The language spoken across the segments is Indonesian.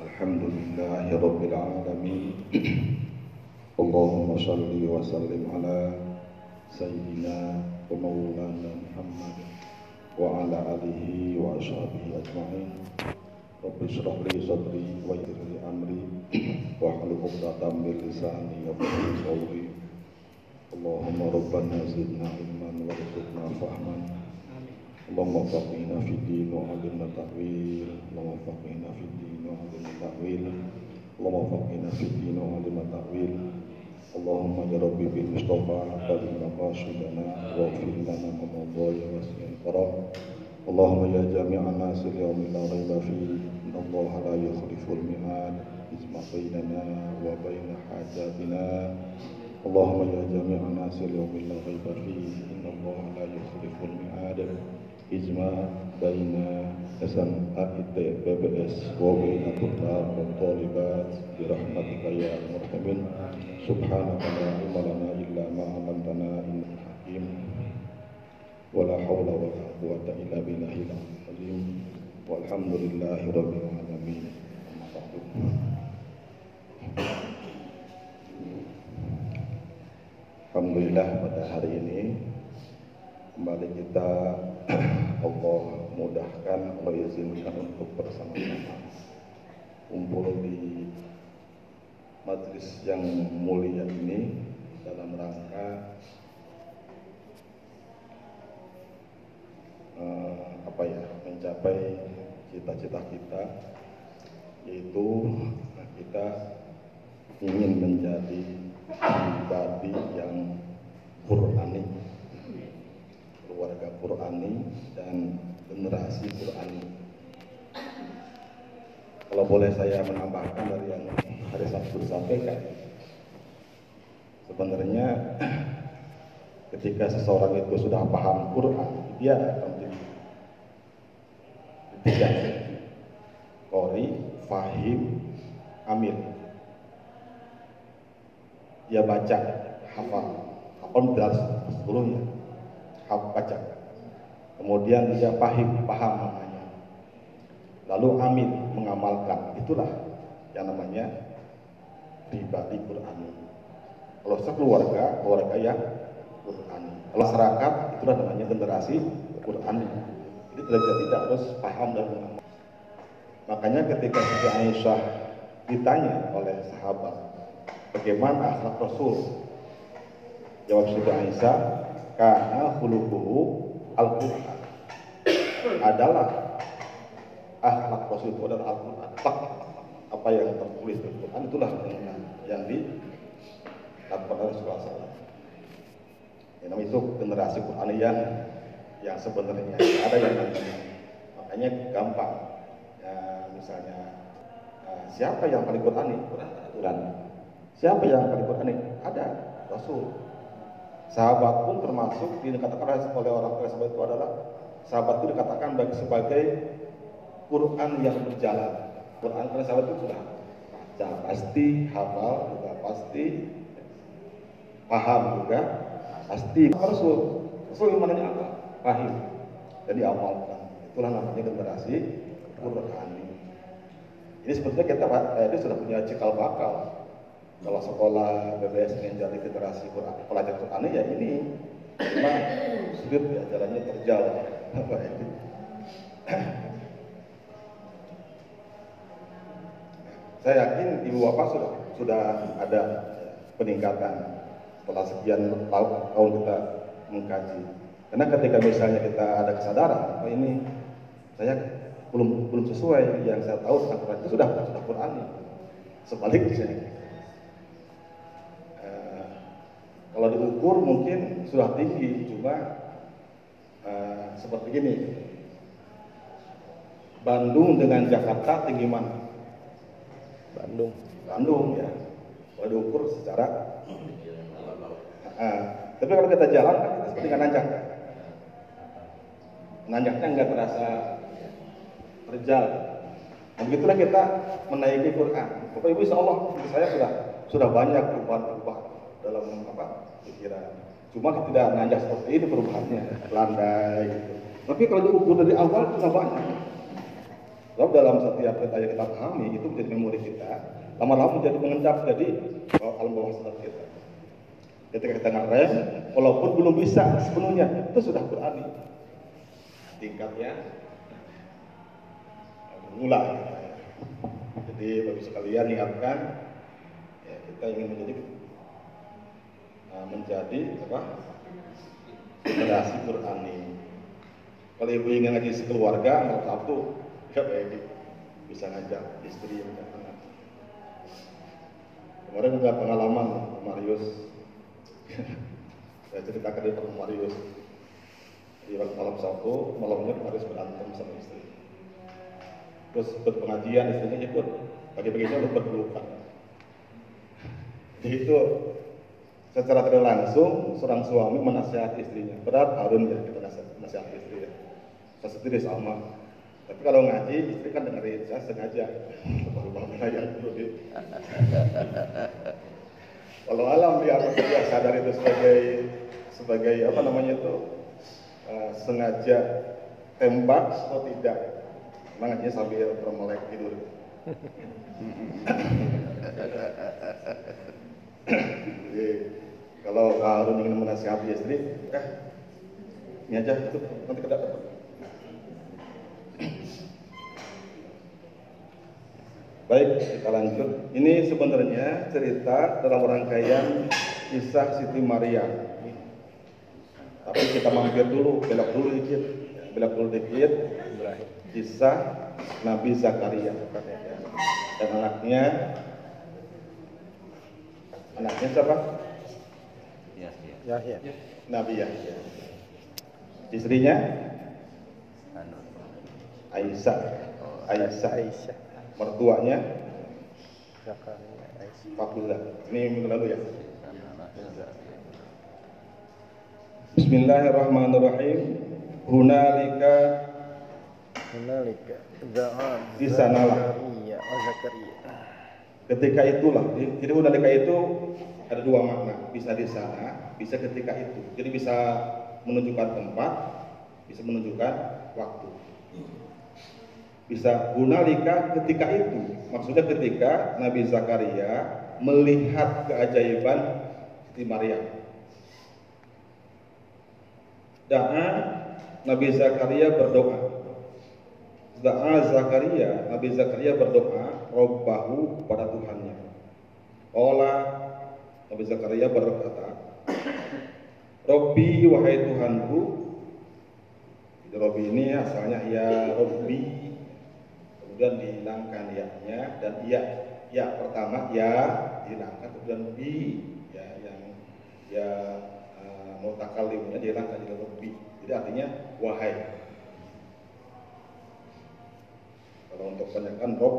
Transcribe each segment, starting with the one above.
الحمد لله رب العالمين. اللهم صل وسلم على سيدنا ومولانا محمد وعلى آله وأصحابه أجمعين. رب اشرح لي صدري ويسر لي أمري. واحلل عقدة من لساني يفقهوا قولي. اللهم ربنا زدنا علما وارزقنا فهما. اللهم وفقنا في الدين وعلمنا التأويل اللهم وفقنا في الدين وعلمنا التأويل اللهم وفقنا في الدين وعلمنا التأويل اللهم يا ربي بالمصطفى بلغ مقاصدنا واغفر لنا ما مضى يا واسع الكرم اللهم يا جميع الناس اليوم لا ريب فيه ان الله لا يخلف الميعاد اجمع بيننا وبين حاجاتنا اللهم يا جميع الناس اليوم لا ريب فيه ان الله لا يخلف الميعاد ijma baina SMA IT PBS wa baina tutlab wa talibat bi rahmatika ya arhamin subhanaka illa ma 'allamtana hakim wa la hawla wa la quwwata illa billahil alim walhamdulillahi rabbil alamin Alhamdulillah pada hari ini kembali kita Allah mudahkan Allah izinkan untuk bersama-sama kumpul di majlis yang mulia ini dalam rangka eh, apa ya mencapai cita-cita kita yaitu kita ingin menjadi pribadi yang Qurani keluarga Qurani dan generasi Qurani. Kalau boleh saya menambahkan dari yang hari Sabtu disampaikan. Sebenarnya ketika seseorang itu sudah paham Quran dia akan menjadi tiga Kori, Fahim, Amir. Dia baca hafal hafal dari sebelumnya baca. Kemudian dia pahim paham maknanya lalu amin mengamalkan. Itulah yang namanya pribadi Qurani kalau sekeluarga keluarga yang Qurani kalau masyarakat itulah namanya generasi Qurani jadi tidak tidak harus paham dan mengamalkan makanya ketika Siti Aisyah ditanya oleh sahabat bagaimana akhlak Rasul? Jawab Siti Aisyah, karena hulukuhu Al-Quran adalah akhlak Rasul itu adalah Al-Quran. Apa yang tertulis di Al-Quran itulah yang, yang dilakukan oleh Rasulullah. Yang itu generasi Quran yang yang sebenarnya ada yang nantinya. Makanya gampang. Ya, misalnya siapa yang paling Quran Quran. Siapa yang paling Quran Ada Rasul. Sahabat pun termasuk dikatakan oleh orang tua sahabat itu adalah sahabat itu dikatakan sebagai Quran yang berjalan. Quran karena sahabat itu sudah baca pasti hafal juga pasti paham juga pasti Rasul. Rasul yang mananya apa? Pahim. Jadi amalkan. Itulah namanya generasi Quran. Ini sebetulnya kita eh, ini sudah punya cikal bakal kalau sekolah BBS ingin jadi Quran, pelajar Quran ya ini cuma sulit ya jalannya terjal. Apa ini saya yakin ibu bapak sudah sudah ada peningkatan setelah sekian tahun, tahun kita mengkaji. Karena ketika misalnya kita ada kesadaran oh ini saya belum belum sesuai yang saya tahu tentang Quran itu sudah sudah Quran sebaliknya kalau diukur mungkin sudah tinggi, cuma uh, seperti ini. Bandung dengan Jakarta tinggi mana? Bandung. Bandung ya. Kalau diukur secara uh, tapi kalau kita jalan kan kita seperti nanjak. Nanjaknya nggak terasa terjal. Begitulah kita menaiki Quran. Bapak Ibu Insya Allah saya sudah sudah banyak perubahan-perubahan dalam apa pikiran. Cuma tidak nanjak seperti ini perubahannya, landai gitu. Tapi kalau diukur dari awal sudah banyak. Sebab dalam setiap cerita yang kita pahami itu menjadi memori kita, lama-lama menjadi mengendap jadi oh, alam bawah sadar kita. Ketika kita ngerem, walaupun belum bisa sepenuhnya, itu sudah Qurani. Tingkatnya mulai. Jadi bagi sekalian ingatkan, ya, kita ingin menjadi uh, menjadi apa? Generasi Qurani. Kalau ibu ingin ngaji sekeluarga, mau satu, ya baik bisa ngajak istri dan anak. Kemarin ada pengalaman Marius. Saya ceritakan di Pak Marius. Di malam Sabtu malamnya Marius berantem sama istri. Terus ikut pengajian istrinya ikut. Pagi-paginya udah berpelukan jadi itu secara tidak langsung seorang suami menasihati istrinya. Berat Harun ya kita nasihati istri ya. Saya sendiri sama. Tapi kalau ngaji istri kan dengerin. Saya sengaja. Kalau alam dia dia sadar itu sebagai sebagai apa namanya itu uh, sengaja tembak atau tidak. Makanya sambil bermelek tidur. Jadi, kalau Harun ingin menasihati istri eh ini aja itu nanti dapat Baik, kita lanjut. Ini sebenarnya cerita dalam rangkaian kisah Siti Maria. Tapi kita mampir dulu, belok dulu dikit. Belok dulu dikit. Kisah Nabi Zakaria. Dan anaknya Anaknya siapa? Yahya. Nabi Yahya. Istrinya? Anu. Aisyah. Aisyah. Aisyah. Mertuanya Zakaria. Aisyah. Ini minggu lalu ya. Anak-anak Bismillahirrahmanirrahim. Hunalika Hunalika Di sanalah. Zakaria. Ketika itulah. Jadi hunalika itu ada dua makna. Bisa di sana, bisa ketika itu. Jadi bisa menunjukkan tempat, bisa menunjukkan waktu. Bisa hunalika ketika itu. Maksudnya ketika Nabi Zakaria melihat keajaiban Siti Maryam. Da'a Nabi Zakaria berdoa. Da'a Zakaria, Nabi Zakaria berdoa Robbahu pada Tuhannya. Ola Nabi Zakaria berkata, Robbi wahai Tuhanku. Jadi Robbi ini asalnya ya Robbi, kemudian dihilangkan ya-nya dan ya ya pertama ya dihilangkan kemudian bi ya yang ya uh, mutakalimnya dihilangkan jadi Robbi. Jadi artinya wahai. Kalau untuk kebanyakan Rob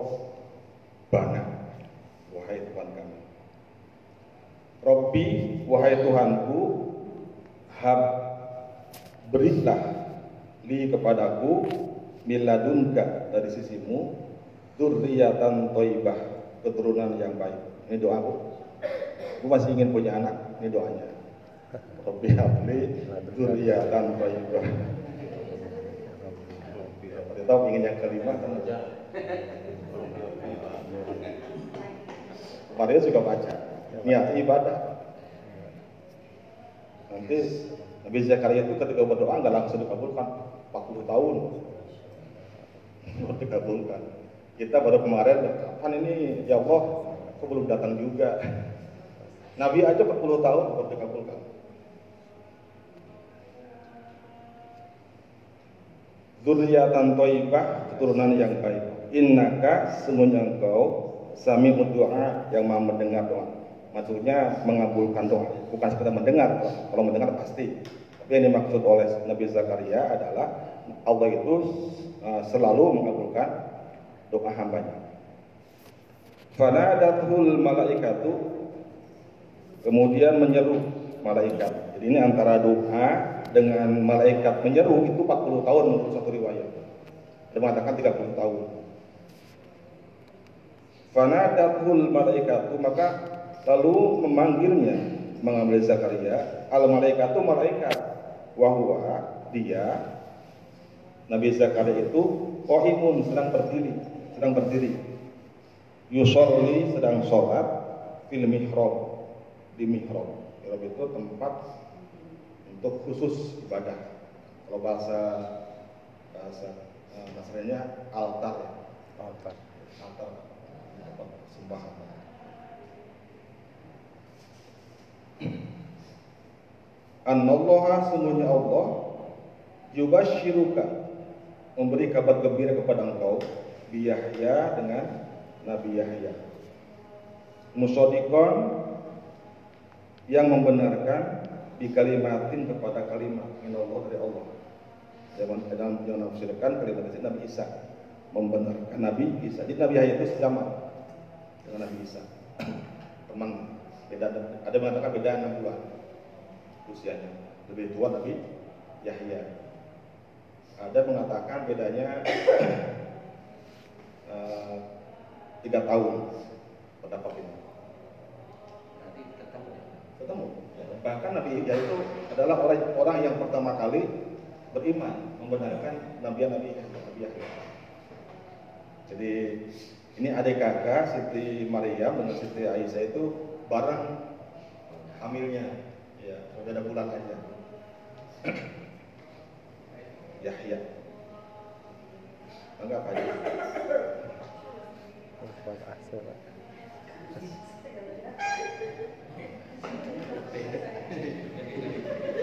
bana wahai Tuhan kami. Robbi wahai Tuhanku hab berilah li kepadaku miladunka dari sisimu durriyatan toibah keturunan yang baik. Ini doaku. Aku masih ingin punya anak. Ini doanya. Robbi habli durriyatan toibah. Kita ingin yang kelima kan? Maria juga baca niat ibadah. Nanti Nabi Zakaria itu ketika berdoa nggak langsung dikabulkan 40 tahun dikabulkan. Kita baru kemarin kapan ini ya Allah kok belum datang juga. Nabi aja 40 tahun baru dikabulkan. Zuriatan toibah keturunan yang baik. Innaka semuanya engkau sami doa yang mau mendengar doa. Maksudnya mengabulkan doa, bukan sekedar mendengar. Kalau mendengar pasti. Tapi yang dimaksud oleh Nabi Zakaria adalah Allah itu uh, selalu mengabulkan doa hambanya. Fanadatul malaikatu kemudian menyeru malaikat. Jadi ini antara doa dengan malaikat menyeru itu 40 tahun menurut satu riwayat. Ada mengatakan 30 tahun. Fanadatul malaikatu maka lalu memanggilnya mengambil Zakaria al malaikatu malaikat wahwa dia Nabi Zakaria itu qaimun sedang berdiri, sedang berdiri. Yusolli sedang sholat fil mihrab di mihrab. Mihrab itu tempat untuk khusus ibadah. Kalau bahasa bahasa eh, bahasanya altar ya, Altar. altar tempat sembahan. Anallaha sungguhnya Allah yubashiruka memberi kabar gembira kepada engkau bi Yahya dengan Nabi Yahya. Musodikon yang membenarkan di kalimatin kepada kalimat min Allah dari Allah. Zaman dalam yang menafsirkan kalimat Nabi Isa membenarkan Nabi Isa. Jadi Nabi Yahya itu sejaman dengan Nabi Isa. Teman beda ada mengatakan beda enam bulan usianya. Lebih tua Nabi Yahya. Ada mengatakan bedanya eh, tiga tahun pendapat ini. Nanti ketemu ketemu. Ya, bahkan Nabi Yahya itu adalah orang orang yang pertama kali beriman membenarkan Nabi Nabi Yahya. Jadi ini adik kakak Siti Maryam dengan Siti Aisyah itu bareng hamilnya ya beda bulan aja Yahya enggak apa.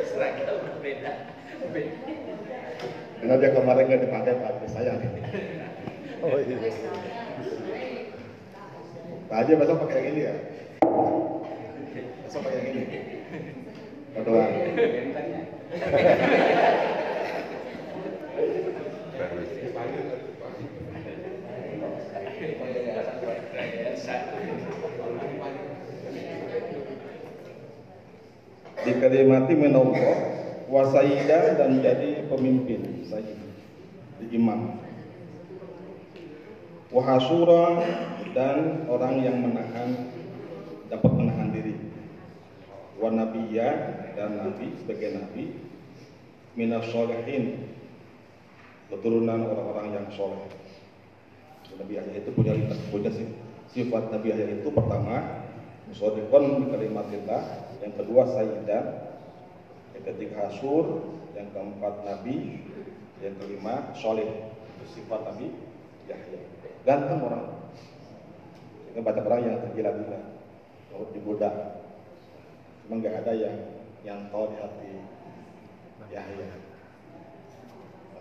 Serah kita berbeda. Kemarin nggak dipakai Pak Haji sayang Oh iya. Pak Haji besok pakai yang ini ya? Besok pakai yang ini. Berdoa. dikalimati minallah wa sayyidan dan jadi pemimpin sayyid di imam wa hasura dan orang yang menahan dapat menahan diri. Wa nabiyya dan nabi sebagai nabi minas solehin keturunan orang-orang yang soleh. Nabi Yahya itu punya punya si- sifat Nabi Yahya itu pertama musodikon di kalimatillah yang kedua sayyidan yang ketiga hasur yang keempat nabi yang kelima soleh sifat Nabi Yahya ganteng orang. Sehingga banyak orang yang tergila-gila. Mau digoda cuma nggak ada yang yang tahu di hati. Yahya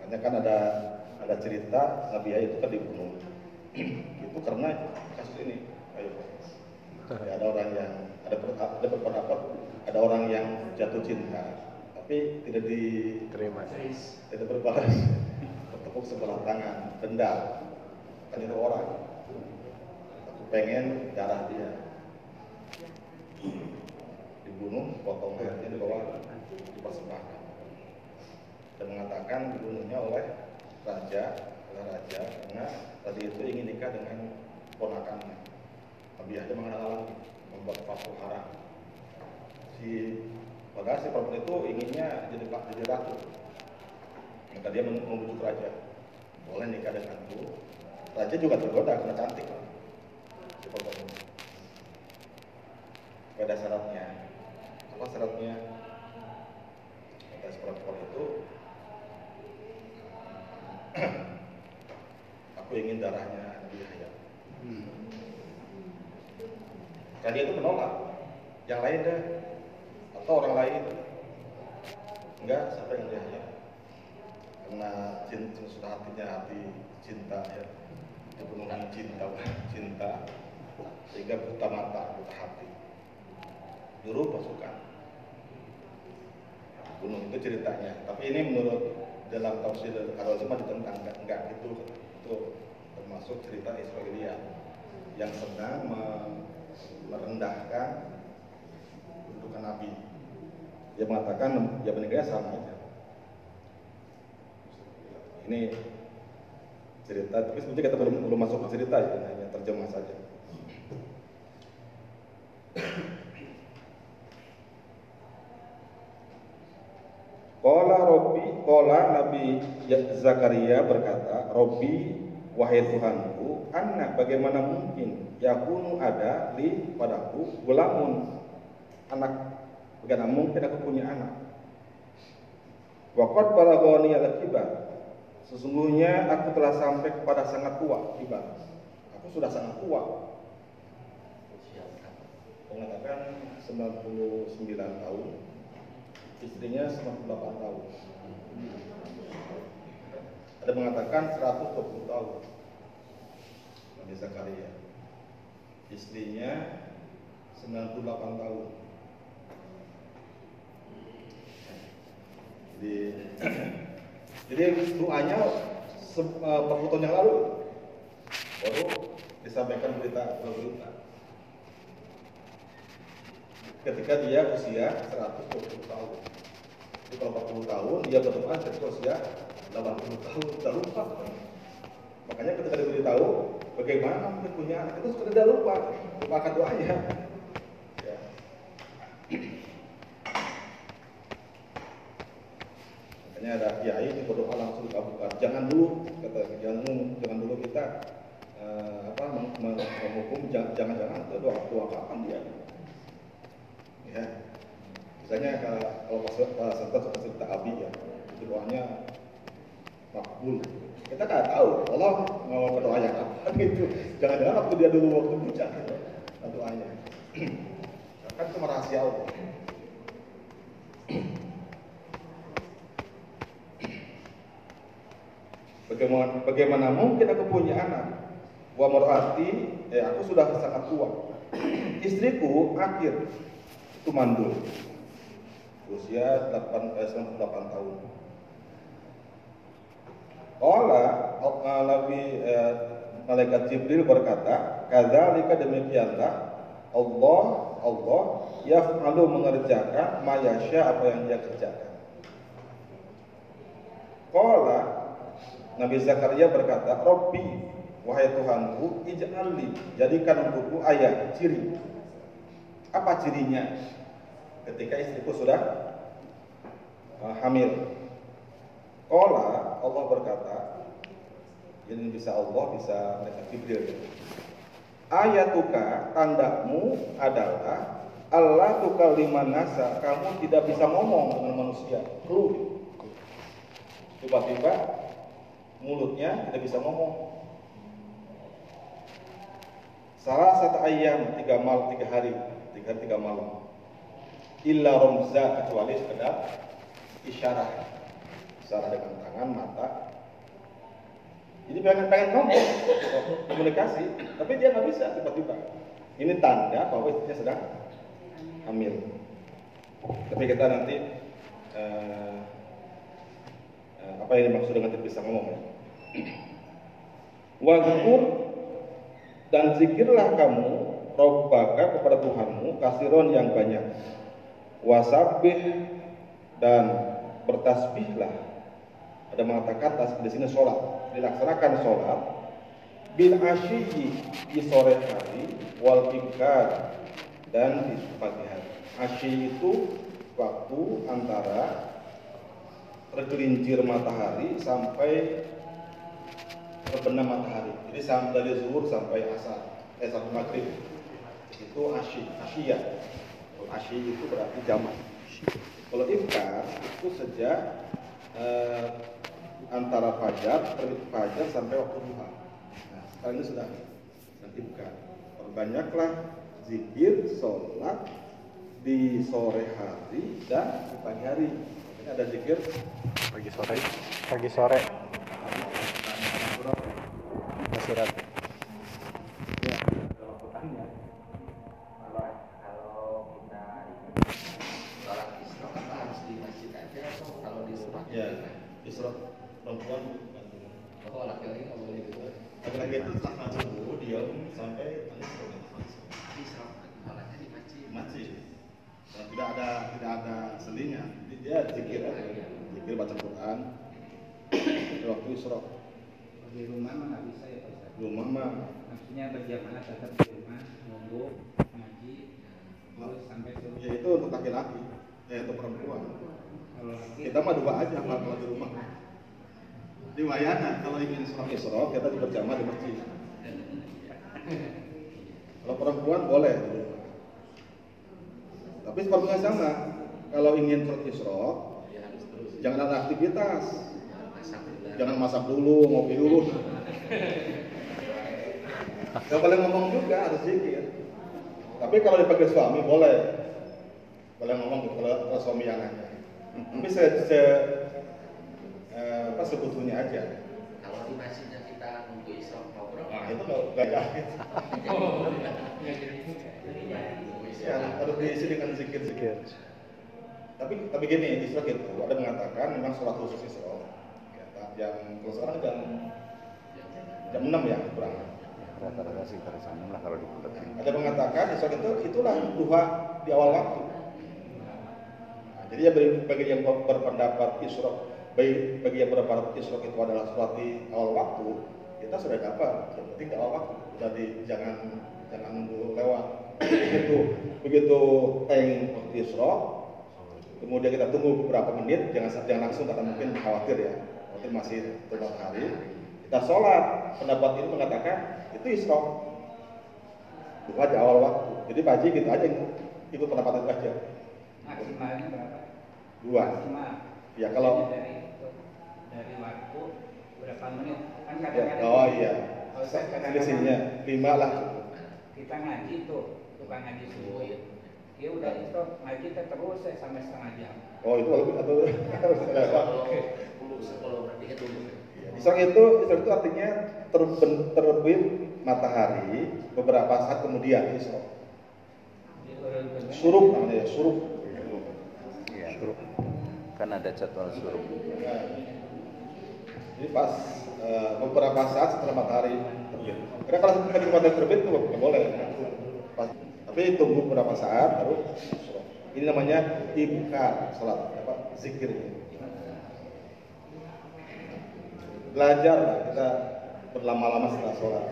makanya kan ada ada cerita Nabi Yahya itu kan dibunuh. Itu karena kasus ini. Ayo Ya, ada orang yang ada ada berpendapat ada orang yang jatuh cinta tapi tidak Terima. tidak berbalas. Bertepuk sebelah tangan dendam kan itu orang. Aku pengen darah dia. Dibunuh potong lehernya dibawa dipersembahkan. Dan mengatakan dibunuhnya oleh raja oleh raja karena tadi itu ingin nikah dengan ponakannya. Nabi Yahya menghalang membuat fatwa haram. Si padahal si perempuan itu inginnya jadi jadi ratu. Maka dia membujuk raja. Boleh nikah denganku raja juga tergoda karena cantik. Kan ada syaratnya apa syaratnya si perempuan itu. Aku ingin darahnya Nabi Yahya dan dia itu menolak. Yang lain deh atau orang lain. Enggak sampai yang Yahya karena cinta sudah hatinya hati cinta ya. Dipenuhi cinta. cinta sehingga buta mata buta hati. Dulu pasukan. Gunung itu ceritanya. Tapi ini menurut dalam tafsir Al-Razimah ditentang enggak, enggak itu itu termasuk cerita Israelia yang sedang me- merendahkan kedudukan Nabi. Dia mengatakan ya meninggalnya sama aja ini cerita tapi sebetulnya kita belum belum masuk ke cerita ya hanya terjemah saja. Kola Robi, kola Nabi Zakaria berkata, Robi, wahai Tuhanku, anak bagaimana mungkin yakunu ada li padaku gulamun anak bagaimana mungkin aku punya anak? Wakot balagoni al kibar Sesungguhnya aku telah sampai kepada sangat tua kibar Aku sudah sangat tua? Mengatakan 99 tahun Istrinya 98 tahun. Ada mengatakan 120 tahun. Nabi Zakaria Istrinya 98 tahun. Jadi Jadi doanya beberapa tahun yang lalu baru disampaikan berita berita ketika dia usia 120 tahun. Jadi kalau 40 tahun dia berdoa ketika usia 80 tahun sudah lupa. Makanya ketika diberitahu bagaimana mungkin punya anak itu sudah lupa, lupakan doanya. Ya. Makanya ada kiai di berdoa langsung dikabulkan. Jangan dulu kata jangan jangan dulu kita eh, apa meng- meng- menghukum jangan- jangan-jangan itu doa doa kapan dia? Ya. Misalnya kalau pas pas serta seperti kita abi ya itu doanya makbul. Kita nggak tahu Allah mau ke doa yang apa gitu. Jangan-jangan waktu dia dulu waktu bujang gitu doanya. Kan cuma rahasia Allah Bagaimana, bagaimana mungkin aku punya anak? Wa mar'ati, eh aku sudah sangat tua. Istriku akhir itu mandul. Usia 8, eh, 98 tahun. Ola Nabi eh, malaikat Jibril berkata, "Kadzalika demikianlah Allah Allah yaf'alu mengerjakan mayasya apa yang dia kerjakan." Qala Nabi Zakaria berkata, "Robbi, wahai Tuhanku, ij'alli, jadikan untukku ayat ciri." Apa cirinya? Ketika istriku sudah uh, hamil. Qala Allah berkata, ini bisa Allah, bisa mereka Jibril. Ayatuka tandamu adalah Allah tukalliman nasa, kamu tidak bisa ngomong dengan manusia. Lu tiba-tiba mulutnya tidak bisa ngomong. Salah satu ayam tiga malam tiga hari tiga tiga malam. Illa romza kecuali sekedar isyarat, isyarat dengan tangan mata. Jadi pengen pengen ngomong komunikasi, tapi dia nggak bisa tiba-tiba. Ini tanda bahwa istrinya sedang hamil. Tapi kita nanti eh, apa yang dimaksud dengan bisa ngomong ya? Wazkur dan zikirlah kamu Rabbaka kepada Tuhanmu kasiron yang banyak. Wasabih dan bertasbihlah. Ada mengatakan tasbih di sini sholat. Dilaksanakan sholat bil asyiyi di sore hari wal dan di pagi hari. Asyi itu waktu antara tergelincir matahari sampai terbenam matahari. Jadi sam- dari zuhur sampai asar, eh sampai maghrib itu asyi, asyia. Kalau asyi itu berarti jamak. Kalau iftar itu sejak eh, antara fajar, terbit fajar sampai waktu duha. Nah, sekarang ini sudah sudah iftar. Perbanyaklah zikir, sholat di sore hari dan di pagi hari. Ada zikir Pagi sore. Pagi sore. Kalau isra kalau laki-laki nggak boleh gitu. laki-laki itu dia sampai Isra di masjid. masjid dan tidak ada tidak ada jadi dia zikir aja. Zikir baca Quran. Waktu isra. Di rumah mah nggak bisa ya Pak. Rumah mah. Maksudnya berjamaah tetap di rumah nunggu ngaji terus sampai suruh ya itu untuk laki-laki. Ya untuk perempuan. Kalau laki kita mah dua aja kalau kalau di rumah. Di Wayana kalau ingin sholat isra kita berjamaah di masjid. Kalau perempuan boleh. Tapi sepertinya sama. Kalau ingin sholat isra, Ya harus terus. jangan ada aktivitas. Masak. Jangan masak dulu, ngopi dulu. Gak boleh ngomong juga, harus zikir. Tapi kalau dipanggil suami boleh. Boleh ngomong gitu, kalau, kalau suami yang nanya. Tapi se, se eh, apa sebetulnya aja. Kalau di masjidnya kita nunggu isra ngobrol. Nah itu nggak nggak Ya, harus diisi dengan zikir-zikir. Tapi tapi gini, Isra itu ada mengatakan memang sholat khusus Isra. Ya, yang kalau sekarang jam jam 6 ya kurang. Rata-rata sih sana lah kalau dibuletin. Ada mengatakan Isra itu itulah duha di awal waktu. Nah, jadi ya bagi, bagi yang ber- berpendapat Isra bagi, bagi yang berpendapat Isra itu adalah sholat di awal waktu, kita sudah dapat. Yang penting di awal waktu. Jadi jangan jangan nunggu lewat. Begitu begitu teng waktu Isra, kemudian kita tunggu beberapa menit, jangan jangan langsung karena mungkin khawatir ya, khawatir masih terlalu hari. Kita sholat, pendapat ini mengatakan itu Isra Duha di awal waktu. Jadi Pak Haji gitu aja ikut pendapat itu aja. Maksimalnya berapa? Dua. Maksimal. Ya, kalau- dari dari waktu berapa menit? Kan Ya, kadang-kadang oh iya. Kalau saya kadang-kadang Selisihnya lima lah. kita ngaji tuh, tukang ngaji subuh. Ya udah itu ngaji kita terus ya, sampai setengah jam. Oh itu lebih atau Kalau sepuluh sepuluh berarti kan dulu. Isra itu itu artinya terben, terbit matahari beberapa saat kemudian urut-urutnya- Suruk namanya ya, suruk. Iya. Kan ada jadwal suruh. Nah, Jadi pas eh, beberapa saat setelah matahari terbit. Karena kalau matahari terbit itu nggak boleh. Pas, tapi tunggu beberapa saat baru. Ini namanya ibkar salat apa zikir. Belajar kita berlama-lama setelah sholat.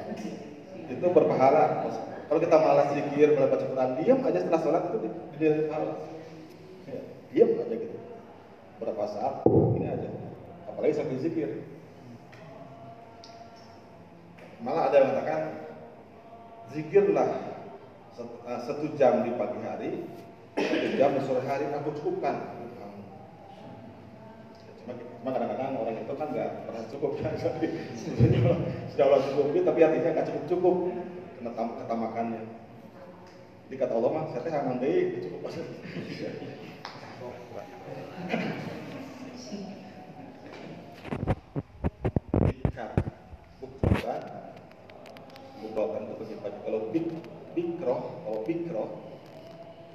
Itu berpahala. Kalau kita malas zikir, malas baca Quran, diam aja setelah sholat itu di, di, di pahala. Ya, diam aja gitu. Berapa saat ini aja. Apalagi sambil zikir. Malah ada yang mengatakan zikirlah satu jam di pagi hari, satu jam di sore hari aku cukupkan. Cuma, cuma kadang-kadang orang itu kan nggak pernah cukup kan. Sudah Allah cukupi tapi hatinya nggak cukup cukup kena tam- ketamakannya. Jadi kata Allah mah saya teh hangan deui cukup pas. Ikat bukrotan bukrotan itu bagi pagi kalau bik bikroh kalau bikroh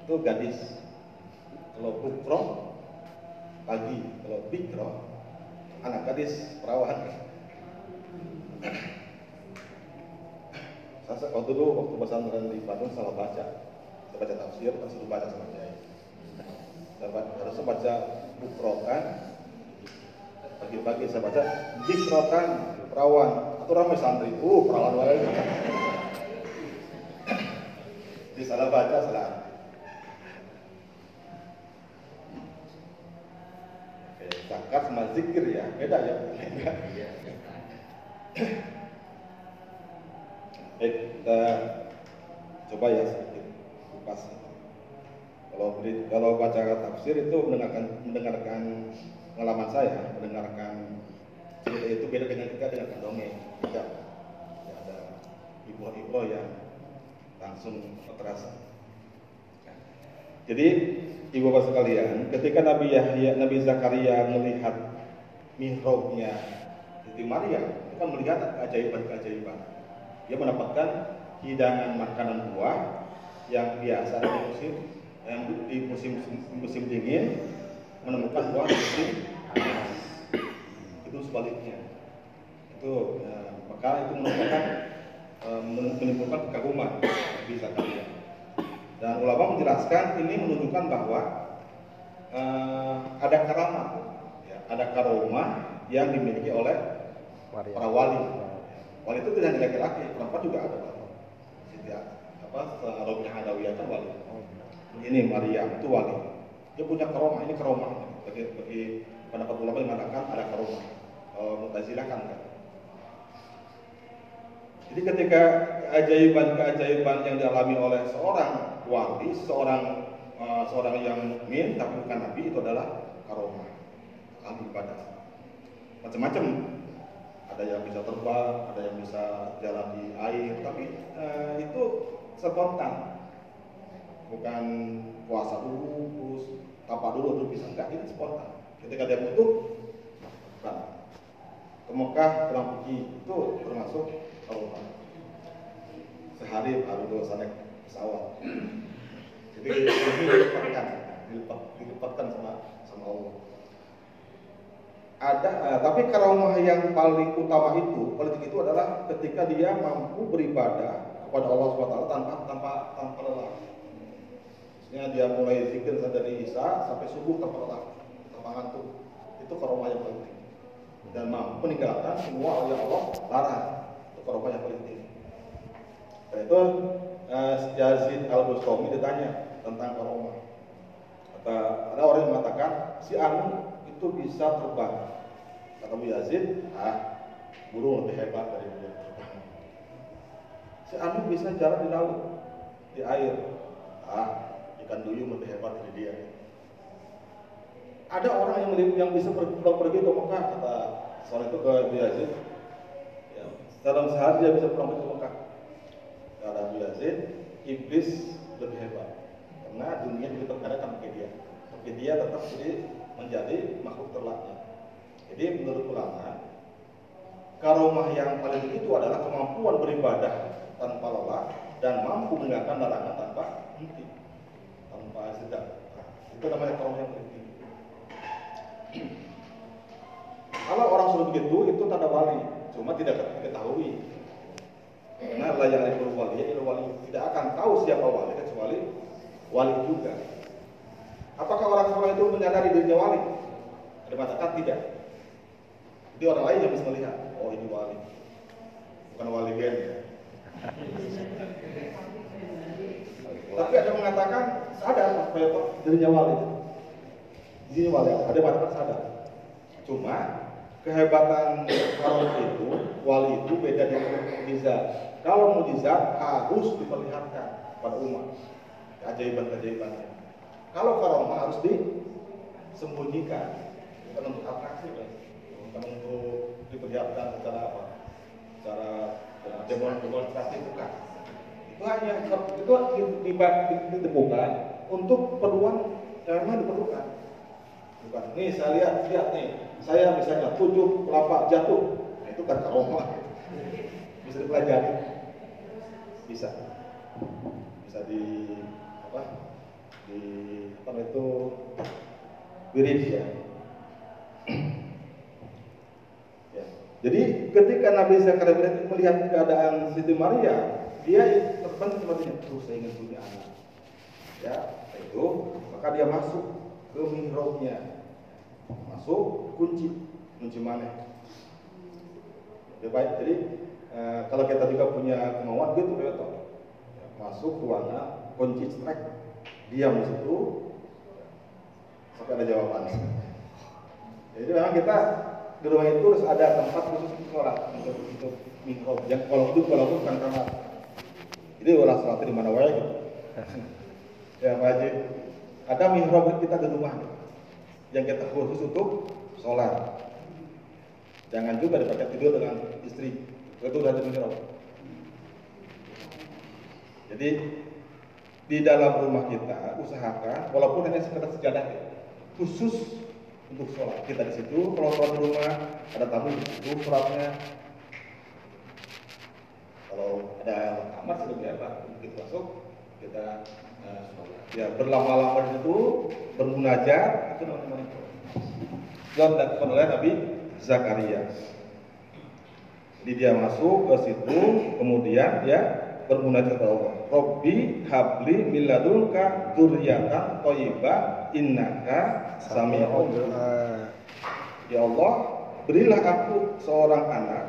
itu gadis. Kalau bukroh pagi. Kalau bikroh anak gadis perawan. Saya waktu dulu waktu pesantren di Bandung salah baca. Saya baca tafsir terus dulu baca sama kiai. Harusnya baca bukrotan pagi-pagi saya baca bikrotan perawan. Atau ramai santri. Uh perawan wae di salah baca salah Oke, zakat sama zikir ya beda ya Iya. Baik, kita coba ya sedikit kupas. Kalau beri- kalau baca tafsir itu mendengarkan mendengarkan pengalaman saya, mendengarkan cerita itu beda dengan kita dengan dongeng. Beda. Ya, ada ibu-ibu yang langsung terasa. Jadi ibu bapak sekalian, ketika Nabi Yahya, Nabi Zakaria melihat mihrabnya Siti Maryam, itu kan melihat keajaiban-keajaiban. Dia mendapatkan hidangan makanan buah yang biasa di musim yang di musim musim dingin menemukan buah musim panas. Itu sebaliknya. Itu ya, maka itu merupakan menimbulkan kekaguman Nabi Zakaria. Dan ulama menjelaskan ini menunjukkan bahwa eh, ada karamat, ya, ada karomah yang dimiliki oleh para wali. Wali itu tidak hanya laki-laki, perempuan juga ada. Siti apa Robiah Adawiyah kan wali. Ini Maria itu wali. Dia punya karomah, ini karomah. Bagi, bagi pendapat ulama yang mengatakan ada karomah. uh, Mu'tazilah kan enggak. Jadi ketika keajaiban-keajaiban yang dialami oleh seorang wali, seorang uh, seorang yang mukmin tapi bukan nabi itu adalah karomah, hal ibadah. Macam-macam. Ada yang bisa terbang, ada yang bisa jalan di air, tapi uh, itu spontan. Bukan puasa dulu, terus tanpa dulu terus bisa enggak, ini spontan. Ketika dia butuh, kan. Ke Mekah itu termasuk karomah. Sehari baru dua naik pesawat. Jadi ini dilipatkan, dilipat, dilipatkan sama sama Allah. Ada, eh, tapi karomah yang paling utama itu, politik itu adalah ketika dia mampu beribadah kepada Allah SWT tanpa tanpa tanpa lelah. Maksudnya dia mulai zikir dari Isa sampai subuh tanpa lelah, tanpa ngantuk. Itu karomah yang paling tinggi. Dan mampu meninggalkan semua yang Allah larang. Karomah yang tinggi. Karena itu eh, Yazid Al Bustami ditanya tentang karomah. Kata, ada orang yang mengatakan si Anu itu bisa terbang. Kata Bu Yazid, ah burung lebih hebat dari dia terbang. Si Anu bisa jalan di laut, di air. Ah, ikan duyung lebih hebat dari dia. Ada orang yang yang bisa pergi, pergi ke Mekah, kata soal itu ke Bu Yazid. Ya, dalam sehari dia bisa pulang ke Mekah. Kata Bu Yazid, iblis lebih hebat. Karena dunia diperkarakan pakai dia. Pakai dia tetap jadi menjadi makhluk terlaknya jadi menurut ulama karomah yang paling itu adalah kemampuan beribadah tanpa lelah dan mampu meninggalkan larangan tanpa henti tanpa sedang nah, itu namanya karomah yang paling tinggi. Kalau orang sudah begitu itu tanda wali cuma tidak diketahui karena layar ilmu wali, ilmu wali tidak akan tahu siapa wali kecuali wali juga. Apakah orang soleh itu menyadari dirinya wali? Ada mengatakan tidak. Jadi orang lain yang bisa melihat, oh ini wali, bukan wali gen ya. Tapi ada mengatakan sadar bahwa dirinya wali. Dirinya wali, ada mengatakan sadar. Cuma kehebatan kalau itu wali itu beda dengan mujizat. Kalau mujizat harus diperlihatkan pada umat keajaiban-keajaibannya. Kalau karomah harus disembunyikan, bukan untuk atraksi, kan? bukan untuk diperlihatkan secara apa, secara demonstrasi bukan. Itu hanya itu ditemukan untuk keperluan yang memang diperlukan. Bukan. Nih saya lihat, lihat nih, saya misalnya tujuh kelapa jatuh, nah, itu kan karomah. Bisa dipelajari, bisa, bisa di apa di apa itu wirid ya. ya. Jadi ketika Nabi Zakaria melihat keadaan Siti Maria, dia terbang sepertinya terus saya ingin punya anak. Ya, itu maka dia masuk ke mihrabnya, masuk kunci kunci mana? Ya, baik, jadi eh, kalau kita juga punya kemauan gitu ya, masuk ruangan kunci strike diam di situ sampai ada jawaban. Jadi memang kita di rumah itu harus ada tempat khusus untuk sholat untuk untuk mikrob. Yang kalau itu kalau itu bukan kamar. Jadi orang sholat di mana wae gitu. ya wajib. Ada mihrab kita di rumah yang kita khusus untuk sholat. Jangan juga dipakai tidur dengan istri. Itu udah ada mihrab. Jadi di dalam rumah kita usahakan walaupun hanya sekedar sejadah khusus untuk sholat kita di situ kalau sholat di rumah ada tamu di situ sholatnya kalau ada kamar sudah biasa kita masuk kita ya berlama-lama di situ bermunajat itu namanya dan dilakukan oleh Nabi Zakaria. Jadi dia masuk ke situ kemudian ya bermunajat kepada Allah. Robbi habli min ladunka dzurriyyatan thayyibah innaka sami'un. Ya Allah, berilah aku seorang anak.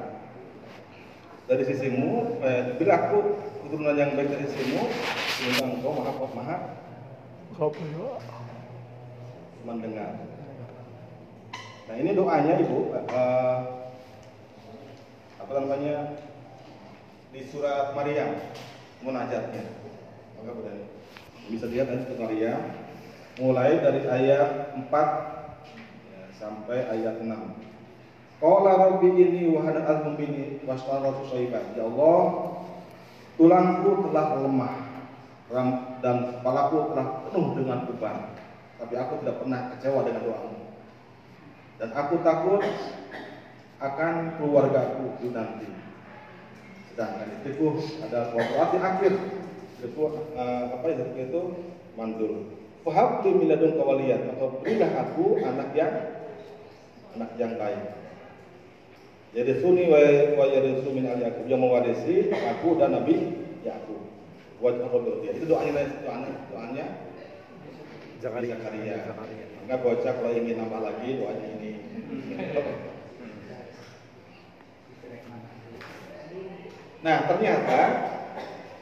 Dari sisimu, eh, berilah aku keturunan yang baik dari sisimu, sehingga engkau maha maha mendengar. Nah ini doanya ibu, eh, apa namanya di surat Maryam munajatnya. Maka benar. Bisa lihat dari surat Maryam mulai dari ayat 4 ya, sampai ayat 6. Qala rabbi ini wa hada azmum bini wastaratu syaiban. Ya Allah, tulangku telah lemah dan kepalaku telah penuh dengan beban. Tapi aku tidak pernah kecewa dengan doamu. Dan aku takut akan keluargaku itu nanti. Sedangkan istriku ada suatu akhir. Istriku eh, apa ya itu mandul. Fahab tu miladun kawalian atau berilah aku anak yang anak yang baik. Jadi suni wa wa yarisu min al Yakub yang mewarisi aku dan Nabi Yakub. Wa dia. Itu doanya doanya doanya Zakaria. Zakaria. Maka bocah kalau ingin nambah lagi doanya ini. Nah ternyata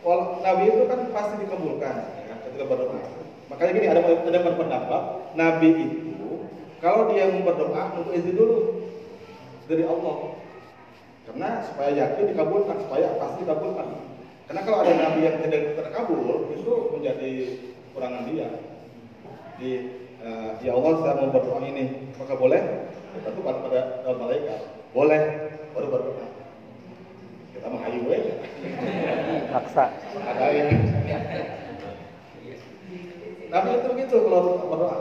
kalau Nabi itu kan pasti dikabulkan ya, ketika berdoa. Makanya gini ada ada berpendapat Nabi itu kalau dia berdoa untuk izin dulu dari Allah. Karena supaya yakin dikabulkan, supaya pasti dikabulkan. Karena kalau ada nabi yang tidak terkabul, itu menjadi kurangan dia. Di eh, ya Allah saya mau berdoa ini, maka boleh? Ya, tentu pada pada malaikat boleh baru berdoa. Kita mah ayu we. Paksa. Ada yang Nabi itu begitu kalau berdoa.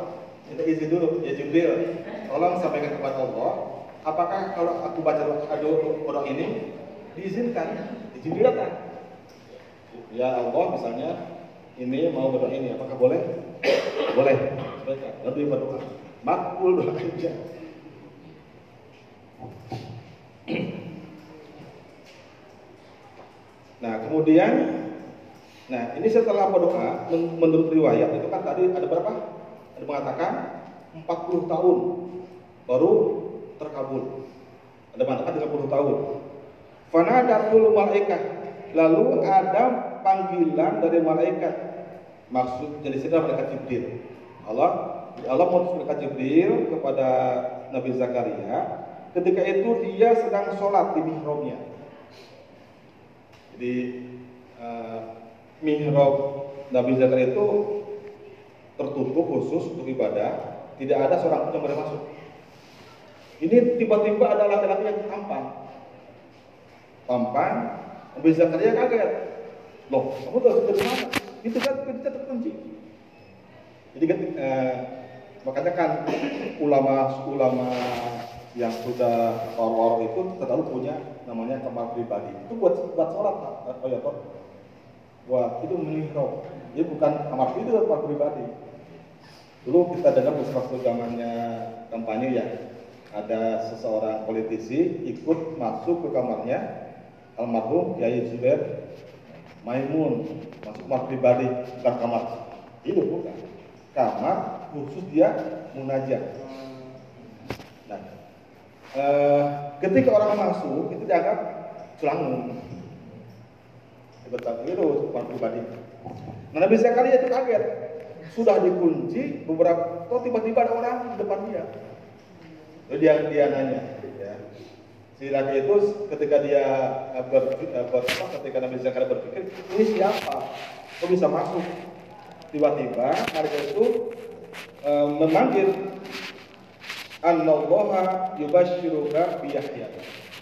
Minta izin dulu, ya Jibril, tolong sampaikan kepada Allah, apakah kalau aku baca doa doa ini diizinkan? Datang. Ya Allah, misalnya ini mau berdoa ini, apakah boleh? boleh. Dia berdoa. Makbul doa aja. Nah, kemudian Nah, ini setelah berdoa, men- menurut riwayat itu kan tadi ada berapa? Ada mengatakan 40 tahun baru terkabul. Ada mengatakan 30 tahun. Fanadatul malaikat. Lalu ada panggilan dari malaikat. Maksud jadi sini malaikat Jibril. Allah Allah mengutus malaikat Jibril kepada Nabi Zakaria. Ketika itu dia sedang sholat di mihrabnya. Jadi eh, mihrab Nabi Zakaria itu tertutup khusus untuk ibadah, tidak ada seorang pun yang boleh masuk. Ini tiba-tiba ada laki-laki yang tampan, tampan. Nabi Zakaria kaget, loh kamu tahu dari mana? Itu kan kita terkunci. Jadi eh, makanya kan ulama-ulama yang sudah waro itu selalu punya namanya kamar pribadi. Itu buat buat sholat, oh ya toh Wah, itu mihrab. Dia bukan kamar itu kamar pribadi. Dulu kita dengar waktu zamannya kampanye ya, ada seseorang politisi ikut masuk ke kamarnya almarhum Yai Zubair Maimun masuk kamar pribadi bukan kamar itu bukan kamar khusus dia munajat. Nah, eh, ketika orang masuk itu dianggap celangun betul itu kamar pribadi. Nah, Nabi Zakaria itu kaget. Sudah dikunci beberapa, kok tiba-tiba ada orang di depan dia. Lalu dia dia nanya, ya. Si laki itu ketika dia eh, ber, eh, ber, apa, ketika Nabi Zakaria berpikir, ini siapa? Kok bisa masuk? Tiba-tiba mereka itu eh, memanggil Annallaha yubashiruka biyahya.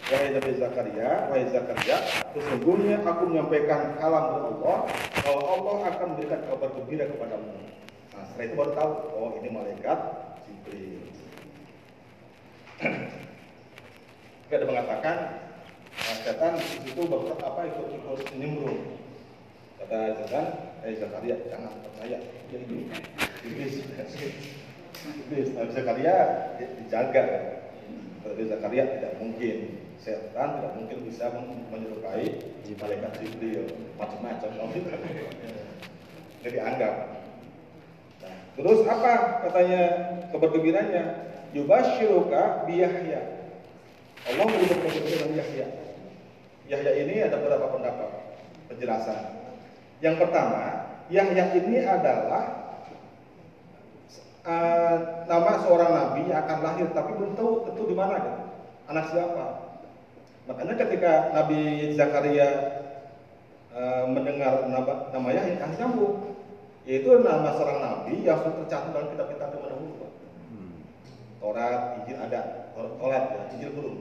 Wahai Nabi Zakaria, wahai Zakaria, sesungguhnya aku menyampaikan kalam dari Allah bahwa Allah akan memberikan kabar gembira kepadamu. Nah, setelah itu baru tahu, oh ini malaikat Jibril. Tapi ada mengatakan, nah, setan di situ berbuat apa ikut-ikut nimbrung. Kata setan, eh Zakaria, jangan percaya, dia ini iblis. iblis. Nabi Zakaria dijaga. Nabi Zakaria tidak mungkin setan tidak mungkin bisa menyerupai malaikat Jibril macam-macam jadi dianggap nah, terus apa katanya kabar yubashiruka biyahya Allah memberi dengan Yahya Yahya ini ada beberapa pendapat penjelasan yang pertama Yahya ini adalah eh, nama seorang nabi yang akan lahir, tapi belum tahu tentu di mana gitu. Anak siapa? Makanya ketika Nabi Zakaria eh, mendengar nama, nama Yahya, kasih nyambung. Yaitu nama seorang nabi yang sudah tercatat dalam kitab-kitab Taurat, Injil ada, Taurat ya, Injil belum.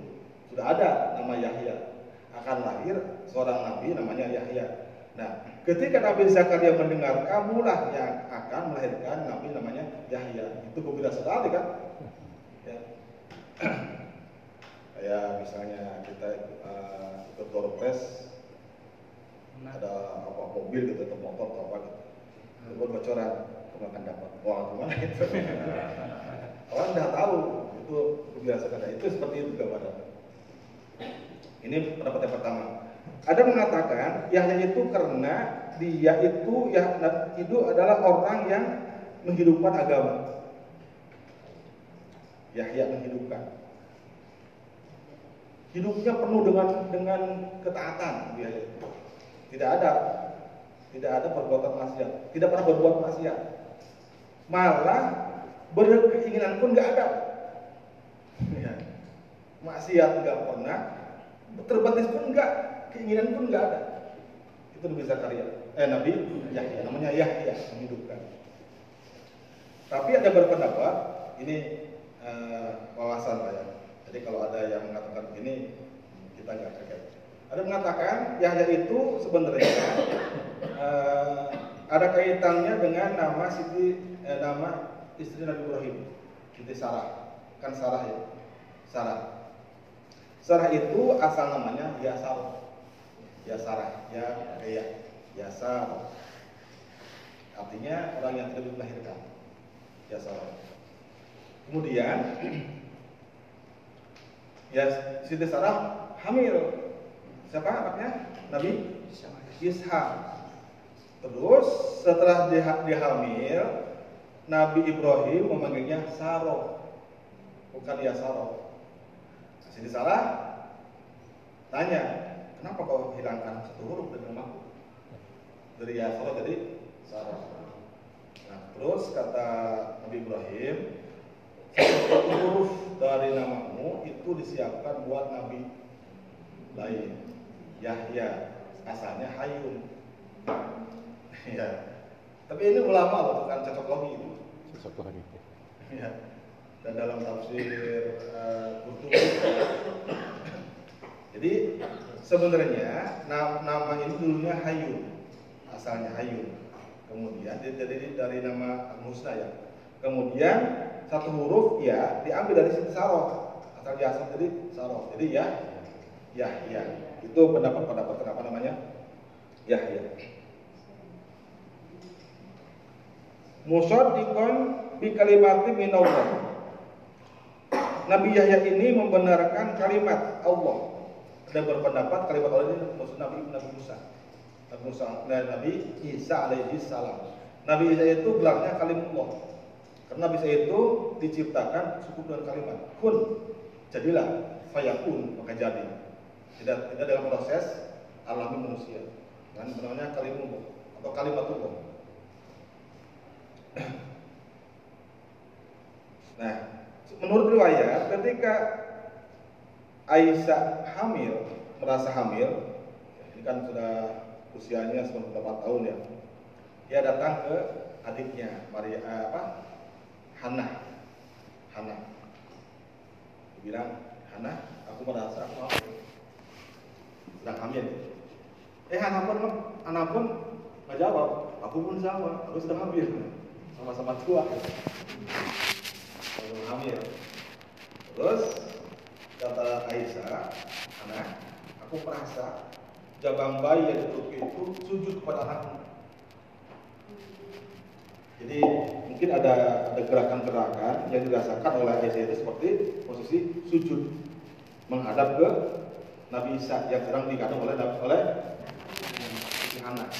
Sudah ada nama Yahya. Akan lahir seorang nabi namanya Yahya. Nah, ketika Nabi Zakaria mendengar kamulah yang akan melahirkan nabi namanya Yahya, itu gembira sekali kan? Ya. Kayak misalnya kita uh, ikut Dorpres ada apa mobil gitu atau motor atau apa gitu. Buat bocoran, kamu akan dapat uang ke mana gitu. Orang udah tahu itu gembira sekali. Itu seperti itu gambaran. Ini pendapat yang pertama. Ada mengatakan Yahya itu karena dia itu ya itu adalah orang yang menghidupkan agama. Yahya menghidupkan. Hidupnya penuh dengan dengan ketaatan dia itu. Tidak ada tidak ada perbuatan maksiat, tidak pernah berbuat maksiat. Malah berkeinginan pun nggak ada. Ya. Maksiat nggak pernah, terbatas pun nggak, keinginan pun nggak ada. Itu Nabi Zakaria, eh Nabi Yahya, namanya Yahya menghidupkan. Tapi ada berpendapat, ini eh, wawasan saya. Jadi kalau ada yang mengatakan begini, kita nggak terkait. Ada mengatakan Yahya itu sebenarnya eh, ada kaitannya dengan nama Siti eh, nama istri Nabi Ibrahim, Siti Sarah. Kan Sarah ya. Sarah. Sarah itu asal namanya Yasar. Yasarah, ya ya Yasar. Artinya orang yang tidak dilahirkan. Yasar. Kemudian ya Siti Sarah hamil. Siapa anaknya? Nabi Ishak. Terus setelah dia, dia hamil, Nabi Ibrahim memanggilnya Saro, bukan ya Saro. Siti Sarah tanya, kenapa kau hilangkan satu huruf dari namaku? Dari ya Saro jadi Saro. Nah, terus kata Nabi Ibrahim, satu huruf dari namamu itu disiapkan buat Nabi lain. Yahya, asalnya Hayun. ya. Tapi ini ulama loh, bukan cocok logi itu. Satu lagi. Ya. Dan dalam tafsir uh. Jadi sebenarnya nama, ini dulunya Hayun, asalnya Hayun. Kemudian dia jadi dari nama Musna ya. Kemudian satu huruf ya diambil dari sini Saroh, asal biasa jadi Saroh. Jadi ya, ya, ya. Itu pendapat-pendapat kenapa namanya Yahya. Musaddiqan bi kalimati minallah. Nabi Yahya ini membenarkan kalimat Allah. Ada berpendapat kalimat Allah ini maksud Nabi Nabi Musa. Nabi Musa dan Nabi Isa alaihi salam. Nabi Isa itu gelarnya kalimullah. Karena Nabi Isa itu diciptakan cukup dengan kalimat kun. Jadilah fayakun maka jadi. Tidak tidak dalam proses alami manusia. Dan namanya kalimullah atau kalimatullah. Nah, menurut riwayat ketika Aisyah hamil, merasa hamil, ini kan sudah usianya 98 tahun ya. Dia datang ke adiknya Maria eh, apa? Hana. Hana. Dia bilang, "Hana, aku merasa aku hamil." Sedang hamil. Eh, Hana pun Hana pun nggak jawab. Aku pun sama, aku sedang hamil. Sama-sama tua. Kalau hamil. Terus kata Aisyah, anak, aku merasa jabang bayi yang ditutup itu sujud kepada anakmu. Jadi mungkin ada ada gerakan-gerakan yang dirasakan oleh Aisyah itu seperti posisi sujud menghadap ke Nabi Isa yang sedang dikandung oleh oleh anak.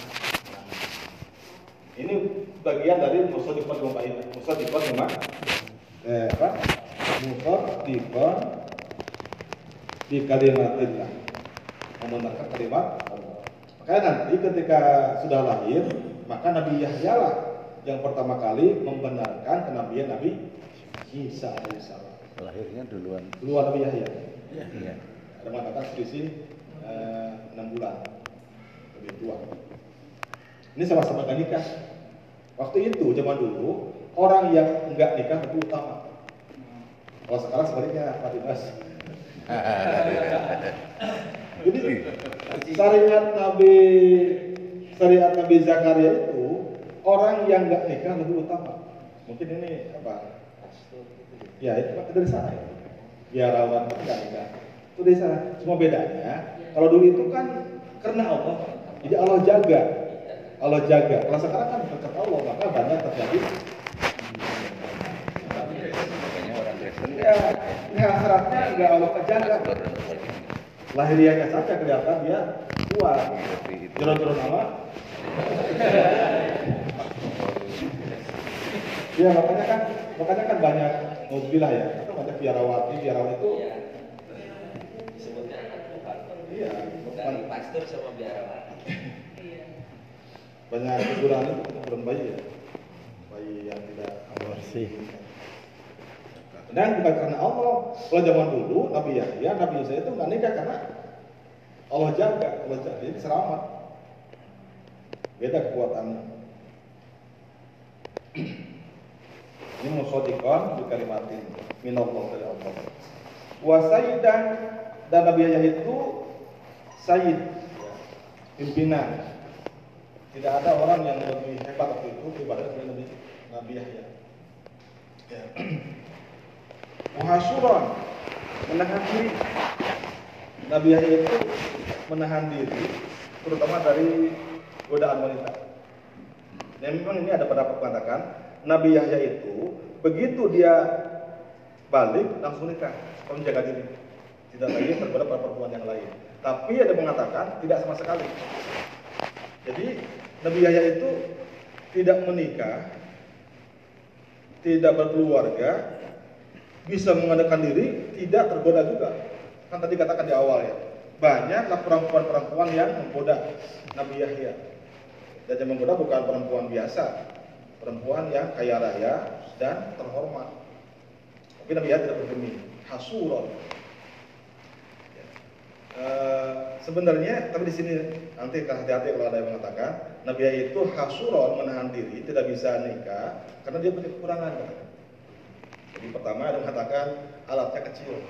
Ini bagian dari musuh di lomba ini. Musuh di lomba eh, apa? Musaddiqan di kalimatillah membenarkan kalimat Allah. Makanya nanti ketika sudah lahir, maka Nabi Yahya lah yang pertama kali membenarkan kenabian Nabi Isa alaihissalam. Lahirnya duluan. Duluan Nabi Yahya. Iya. Ada mengatakan selisih eh, 6 bulan lebih tua. Ini sama-sama gak nikah. Waktu itu zaman dulu orang yang enggak nikah itu utama. Kalau sekarang sebaliknya Pak Dimas. Jadi syariat Nabi syariat Nabi Zakaria itu orang yang nggak nikah lebih utama. Mungkin ini apa? Ya itu dari sana ya. Biarawan kan nggak nikah. Itu dari sana. Cuma bedanya kalau dulu itu kan karena Allah. Jadi Allah jaga. Allah jaga. Kalau sekarang kan dekat Allah maka banyak terjadi ya, ini hasratnya nggak Allah kejaga. Lahiriahnya saja kelihatan dia kuat. Joron-joron nama. ya makanya kan makanya kan banyak Alhamdulillah ya, kan banyak biarawati, biarawan itu Disebutnya anak Tuhan. iya Dari pastor sama biarawan. Banyak itu kuburan bayi ya, bayi yang tidak Bersih. Dan bukan karena Allah. Kalau zaman dulu Nabi Yahya, Nabi Isa itu nggak nikah karena Allah jaga, Allah jaga, jadi selamat. Beda kekuatannya. Ini musodikon di kalimatin minallah dari Allah. Wasaidan dan Nabi Yahya itu Sayyid, pimpinan. Tidak ada orang yang lebih hebat waktu itu daripada Nabi Nabi Yahya. Ya. Muhasuran menahan diri. Nabi Yahya itu menahan diri, terutama dari godaan wanita. Dan memang ini ada pendapat mengatakan Nabi Yahya itu begitu dia balik langsung nikah, kalau menjaga diri, tidak lagi tergoda pada perempuan yang lain. Tapi ada mengatakan tidak sama sekali. Jadi Nabi Yahya itu tidak menikah, tidak berkeluarga, bisa mengadakan diri, tidak tergoda juga. Kan tadi katakan di awal ya, banyaklah perempuan-perempuan yang menggoda Nabi Yahya. Dan yang menggoda bukan perempuan biasa, perempuan yang kaya raya dan terhormat. Tapi Nabi Yahya tidak bergeming, hasuron. Ya. Eh, sebenarnya tapi di sini nanti hati-hati kalau ada yang mengatakan Nabi itu hasuron menahan diri tidak bisa nikah karena dia punya kekurangan. Jadi pertama ada mengatakan alatnya kecil,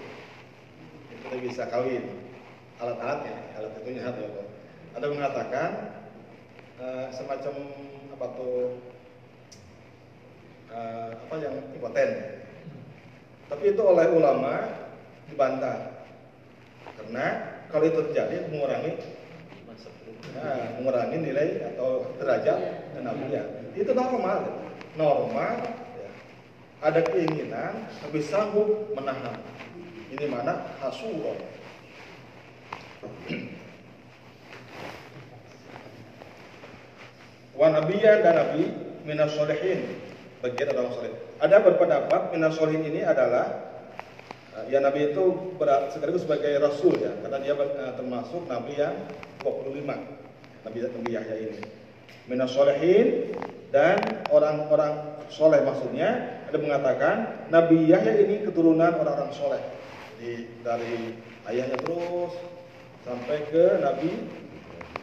Jadi tidak bisa kawin. Alat-alatnya, alat itunya ada. Ada yang mengatakan eh, semacam apa tuh eh, apa yang impoten. Tapi itu oleh ulama dibantah karena kalau itu terjadi mengurangi mengurangi nilai atau derajat kenabian. Itu normal, normal. ya. Ada keinginan tapi sanggup menahan. Ini mana hasuron. Wa nabiyan dan nabi minas solehin bagian orang soleh. Ada berpendapat minas solehin ini adalah ya nabi itu sekaligus sebagai rasul ya karena dia uh, termasuk nabi yang 25 nabi nabi Yahya ini. Minas solehin dan orang-orang soleh maksudnya ada mengatakan Nabi Yahya ini keturunan orang-orang soleh Jadi, dari ayahnya terus sampai ke Nabi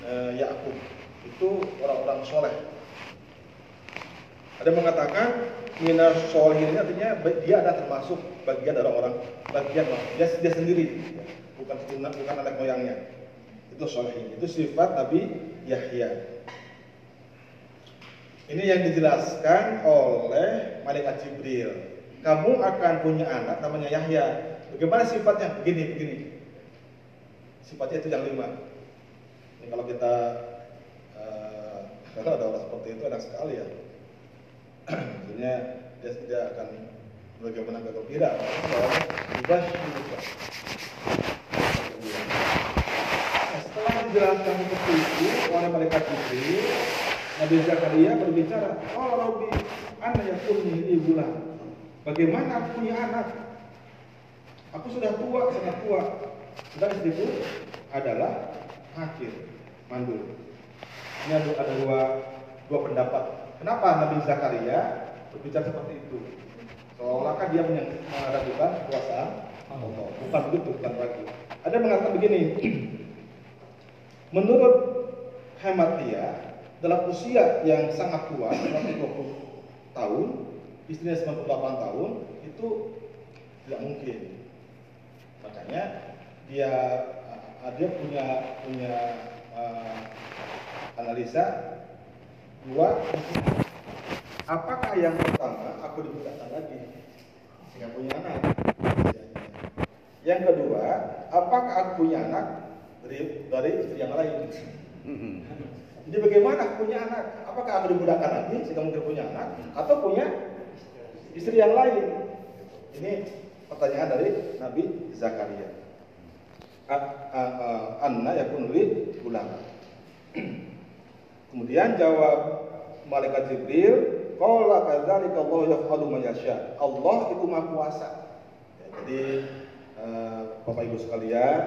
eh, Yakub itu orang-orang soleh. Ada mengatakan minas solihin ini artinya dia ada termasuk bagian dari orang bagian dia, dia sendiri, bukan keturunan bukan anak moyangnya. Itu solihin. Itu sifat Nabi Yahya. Ini yang dijelaskan oleh malaikat Jibril. Kamu akan punya anak namanya Yahya. Bagaimana sifatnya? Begini, begini. Sifatnya itu yang lima. Ini kalau kita eh, kalau ada orang seperti itu enak sekali ya. Maksudnya dia tidak akan bagaimana bergembira. Nah, setelah dijelaskan seperti itu oleh malaikat Jibril, Nabi Zakaria berbicara, Oh Rabbi, anak yang punya ibulah. Bagaimana aku punya anak? Aku sudah tua, sangat tua. Dan istriku adalah hakir, mandul. Ini ada dua, dua pendapat Kenapa Nabi Zakaria berbicara seperti itu? Seolah-olah dia meragukan kekuasaan Allah. Bukan begitu, bukan ragu. Ada mengatakan begini, menurut hemat dia, dalam usia yang sangat tua, seperti 20 tahun, istrinya 98 tahun, itu tidak mungkin. Makanya dia uh, dia punya punya uh, analisa dua apakah yang pertama? Aku dibudakkan lagi. Sehingga punya anak. Yang kedua apakah aku punya anak dari dari istri yang lain? Jadi bagaimana aku punya anak? Apakah aku dibudakkan lagi sehingga mungkin punya anak? Atau punya istri yang lain? Ini pertanyaan dari Nabi Zakaria. Anna yakun li gulam Kemudian jawab malaikat Jibril, "Qala kadzalika Allah yaf'alu ma yasha." Allah itu Maha Kuasa. Ya, jadi eh, Bapak Ibu sekalian,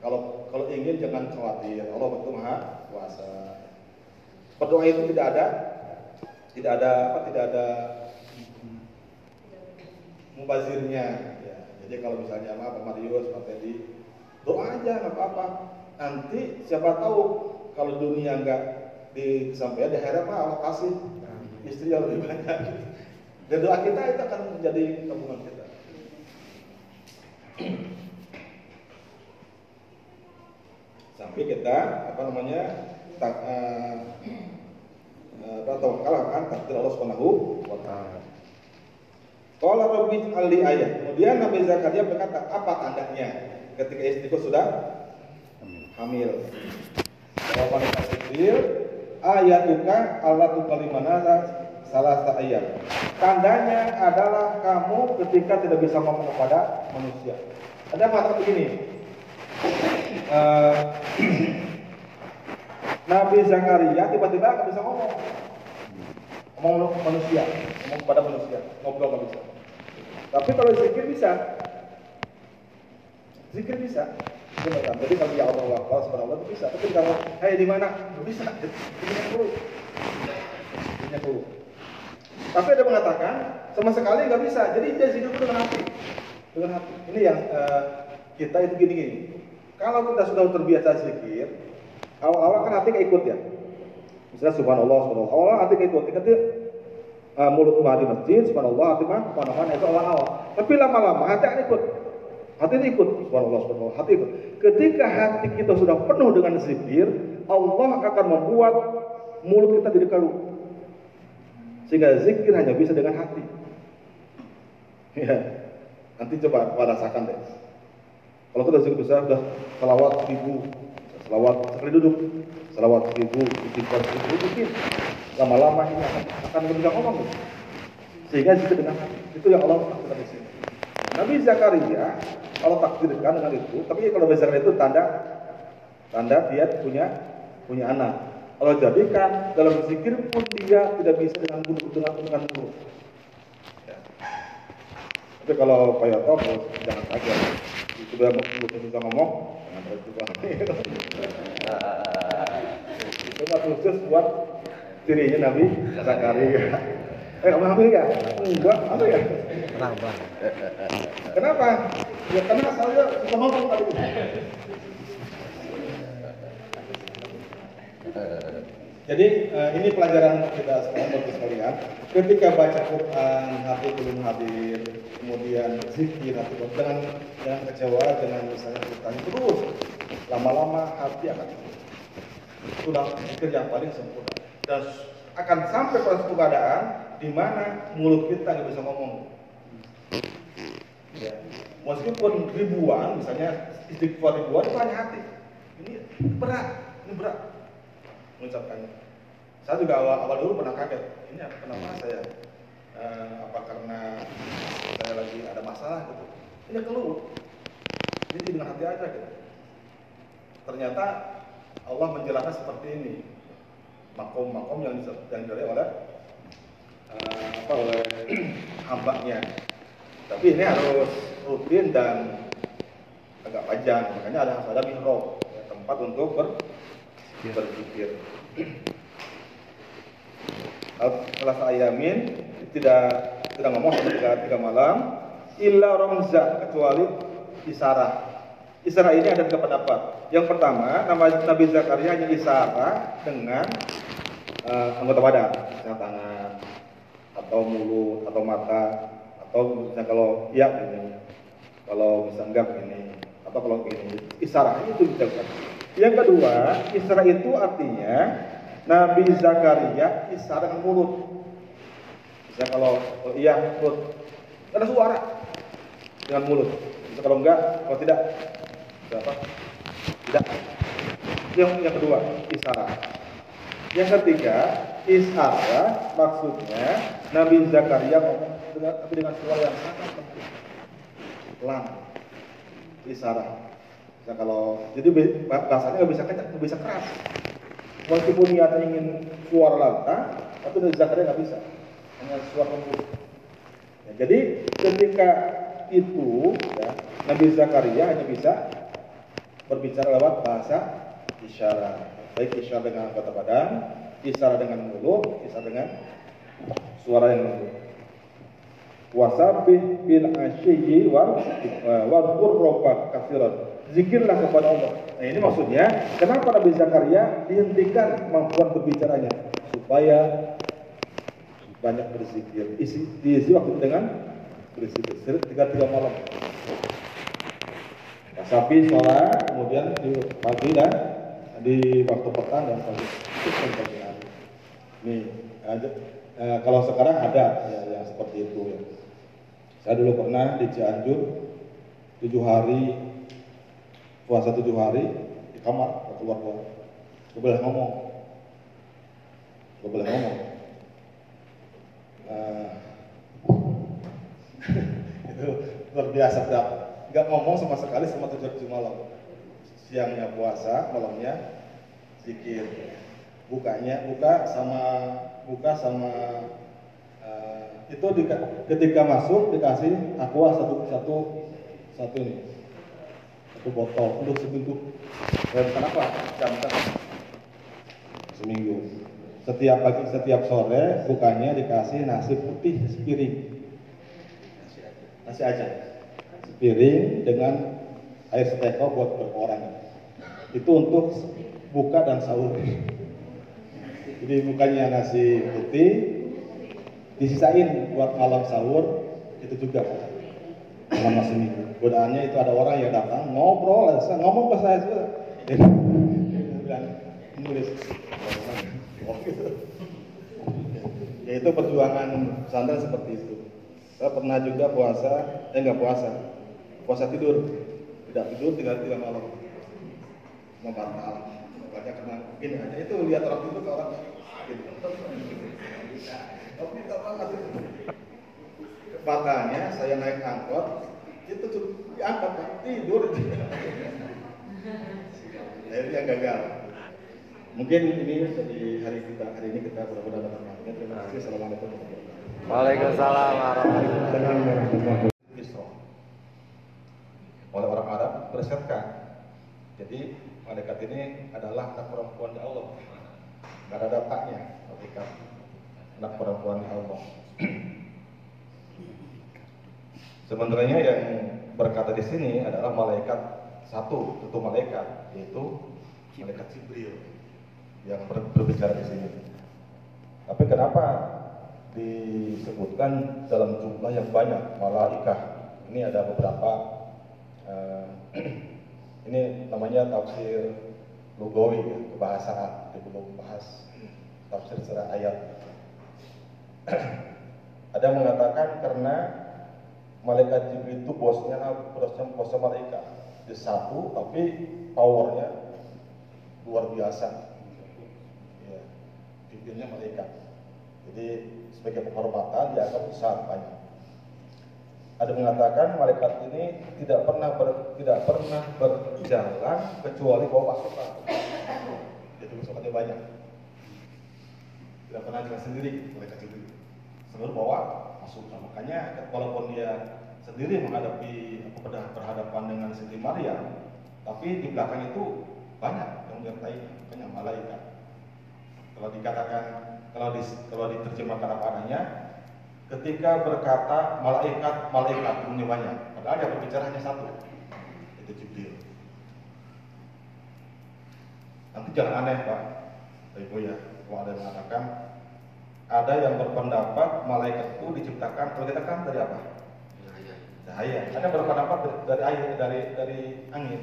kalau kalau ingin jangan khawatir, Allah itu Maha Kuasa. Berdoa itu tidak ada tidak ada apa tidak ada mubazirnya ya. Jadi kalau misalnya apa Pak Marius, Pak Teddy, doa aja nggak apa-apa. Nanti siapa tahu kalau dunia nggak disampaikan di akhirat Allah kasih istri yang lebih banyak. Dan doa kita itu akan menjadi tabungan kita. Sampai kita apa namanya tak, eh, eh, apa tawakal akan takdir Allah Subhanahu wa taala. Qala rabbi ali ayat. Kemudian Nabi Zakaria berkata, apa tandanya ketika istriku sudah hamil? Jawaban Jibril, ayatuka Allah tukalimana salah ayat. Tandanya adalah kamu ketika tidak bisa ngomong kepada manusia. Ada mengatakan begini. eh, Nabi Zakaria tiba-tiba nggak bisa ngomong ngomong manusia, ngomong kepada manusia, ngobrol nggak bisa. Tapi kalau zikir bisa, zikir bisa. Beneran. Jadi kalau ya Allah Allah subhanallah itu bisa. Tapi kalau hey di mana? Nggak bisa. Ini dulu. Ini dulu. Tapi ada mengatakan sama sekali nggak bisa. Jadi dia itu dengan hati, dengan hati. Ini yang eh, kita itu gini-gini. Kalau kita sudah terbiasa zikir, awal-awal kan hati ikut ya. Misalnya subhanallah, subhanallah, awal hati ikut. Ketika uh, mulut mah di masjid, subhanallah, hati mah mana-mana itu awal-awal. Tapi lama-lama hati ikut. Hati ini ikut, subhanallah, subhanallah, hati ikut. Ketika hati kita sudah penuh dengan zikir, Allah akan membuat mulut kita jadi karu. Sehingga zikir hanya bisa dengan hati. Ya, nanti coba rasakan deh. Kalau kita zikir besar sudah selawat seribu, selawat sekali duduk, selawat seribu, istighfar seribu mungkin lama-lama ini akan akan ngomong tuh. Sehingga zikir dengan hati. Itu yang Allah takdirkan di sini. Nabi Zakaria Allah takdirkan dengan itu, tapi kalau Zakaria itu tanda tanda dia punya punya anak. Allah jadikan dalam zikir pun dia tidak bisa dengan mulut dengan dengan mulut. Ya. Tapi kalau Pak Yoto kalau jangan kaget. Itu sudah mulutnya bisa ngomong, jangan terus mah khusus buat dirinya Nabi Zakaria. Eh, kamu hamil ya? Enggak, apa ya? Kenapa? Kenapa? Ya karena saya suka ngomong tadi. Jadi eh, ini pelajaran kita sekarang bagi sekalian. Ketika baca Quran, hati belum hadir, kemudian zikir hati belum dengan dengan kecewa, dengan misalnya bertanya terus, lama-lama hati akan sudah zikir yang paling sempurna dan akan sampai pada suatu keadaan di mana mulut kita nggak bisa ngomong. Ya. Meskipun ribuan, misalnya istighfar ribuan itu hanya hati. Ini berat, ini berat mengucapkannya. Saya juga awal, awal dulu pernah kaget. Ini apa kenapa saya? eh, apa karena saya lagi ada masalah gitu? Ini keluh. Ini dengan hati aja gitu. Ternyata Allah menjelaskan seperti ini. Makom-makom yang diraih oleh apa oleh hambanya. Tapi ini harus rutin dan agak panjang. Makanya ada harus ada mihrab, ya, tempat untuk ber, berzikir. salah ayamin tidak tidak ngomong tiga, tiga malam illa romza kecuali isarah isarah ini ada tiga pendapat yang pertama nama Nabi Zakaria hanya isarah dengan eh, anggota badan tangan atau mulut atau mata atau misalnya kalau iya ini kalau misalnya enggak ini atau kalau ini isarah itu dilakukan yang kedua isarah itu artinya Nabi Zakaria isarah dengan mulut. Misalnya kalau, kalau iya mulut. Ada suara dengan mulut. Bisa kalau enggak kalau tidak berapa tidak. Yang yang kedua isarah yang ketiga isarah maksudnya Nabi Zakaria dengan suara yang sangat pelan. Isarah Nah, kalau jadi bahasanya nggak bisa kencang, nggak bisa keras. Meskipun niatnya ingin suara lantang, tapi dari Zakaria nggak bisa, hanya suara lembut. Ya, jadi ketika itu ya, Nabi Zakaria hanya bisa berbicara lewat bahasa isyarat, baik isyarat dengan anggota badan, isyarat dengan mulut, isyarat dengan suara yang lembut. Wasabih bil asyyi wal wal rabbak katsiran. Zikirlah kepada Allah. Nah, ini maksudnya kenapa Nabi Zakaria dihentikan kemampuan berbicaranya supaya banyak berzikir. Isi diisi waktu dengan berzikir tiga tiga malam. Wasabi sholat, kemudian di pagi dan di waktu petang dan pagi. Itu kan hari. Nih, aja. Eh, kalau sekarang ada ya, yang seperti itu ya. Saya dulu pernah di Cianjur tujuh hari puasa tujuh hari di kamar nggak keluar keluar. Gak boleh ngomong, gak boleh ngomong. Nah, itu luar biasa tidak nggak ngomong sama sekali sama tujuh tujuh malam. Siangnya puasa, malamnya zikir. Bukanya buka sama buka sama eh, itu di, ketika masuk dikasih aqua satu satu satu ini. Satu botol untuk seminggu dan kenapa jam seminggu. Setiap pagi setiap sore bukanya dikasih nasi putih sepiring. Nasi aja. Sepiring dengan air seteko buat berapa orang itu untuk buka dan sahur jadi bukannya nasi putih disisain buat malam sahur itu juga selama seminggu. Godaannya itu ada orang yang datang ngobrol, saya ngomong ke saya juga. Ya itu perjuangan pesantren seperti itu. Saya pernah juga puasa, eh nggak puasa, puasa tidur, tidak tidur tiga tiga malam, membatal. Makanya karena gini aja itu lihat orang tidur ke orang gitu. Tapi tak banget itu. Makanya saya naik angkot itu tuh diangkat tidur. Akhirnya gagal. Mungkin ini di hari kita hari ini kita mudah-mudahan dapat. Terima kasih. Assalamualaikum warahmatullahi wabarakatuh. Waalaikumsalam warahmatullahi wabarakatuh. Oleh orang Arab berdasarkan. Jadi malaikat ini adalah anak perempuan Allah. Gak ada datanya malaikat anak perempuan Allah. Sebenarnya yang berkata di sini adalah malaikat satu, itu malaikat, yaitu malaikat Jibril yang ber- berbicara di sini. Tapi kenapa disebutkan dalam jumlah yang banyak malaikat? Ini ada beberapa. eh, ini namanya tafsir lugawi, ya, kebahasaan. Kita belum bahas tafsir secara ayat. ada yang mengatakan karena malaikat Jibril itu bosnya bosnya bosnya malaikat di satu tapi powernya luar biasa ya, pimpinnya malaikat jadi sebagai penghormatan dianggap besar banyak ada mengatakan malaikat ini tidak pernah ber- tidak pernah berjalan kecuali bawa pasukan. Jadi pasukannya banyak. Tidak pernah jalan sendiri malaikat Jibril selalu bawa pasukan. Makanya walaupun dia sendiri menghadapi apa, berhadapan dengan Siti Maryam tapi di belakang itu banyak yang menyertai. Makanya malaikat. Kalau dikatakan kalau di, kalau diterjemahkan apa adanya, ketika berkata malaikat malaikat jumlahnya banyak, padahal yang berbicara hanya satu, itu Jibril. Nanti jangan aneh pak, ibu ya, kalau ada yang mengatakan ada yang berpendapat malaikat itu diciptakan kalau kita kan dari apa? Cahaya. Ada berpendapat dari air, dari dari angin.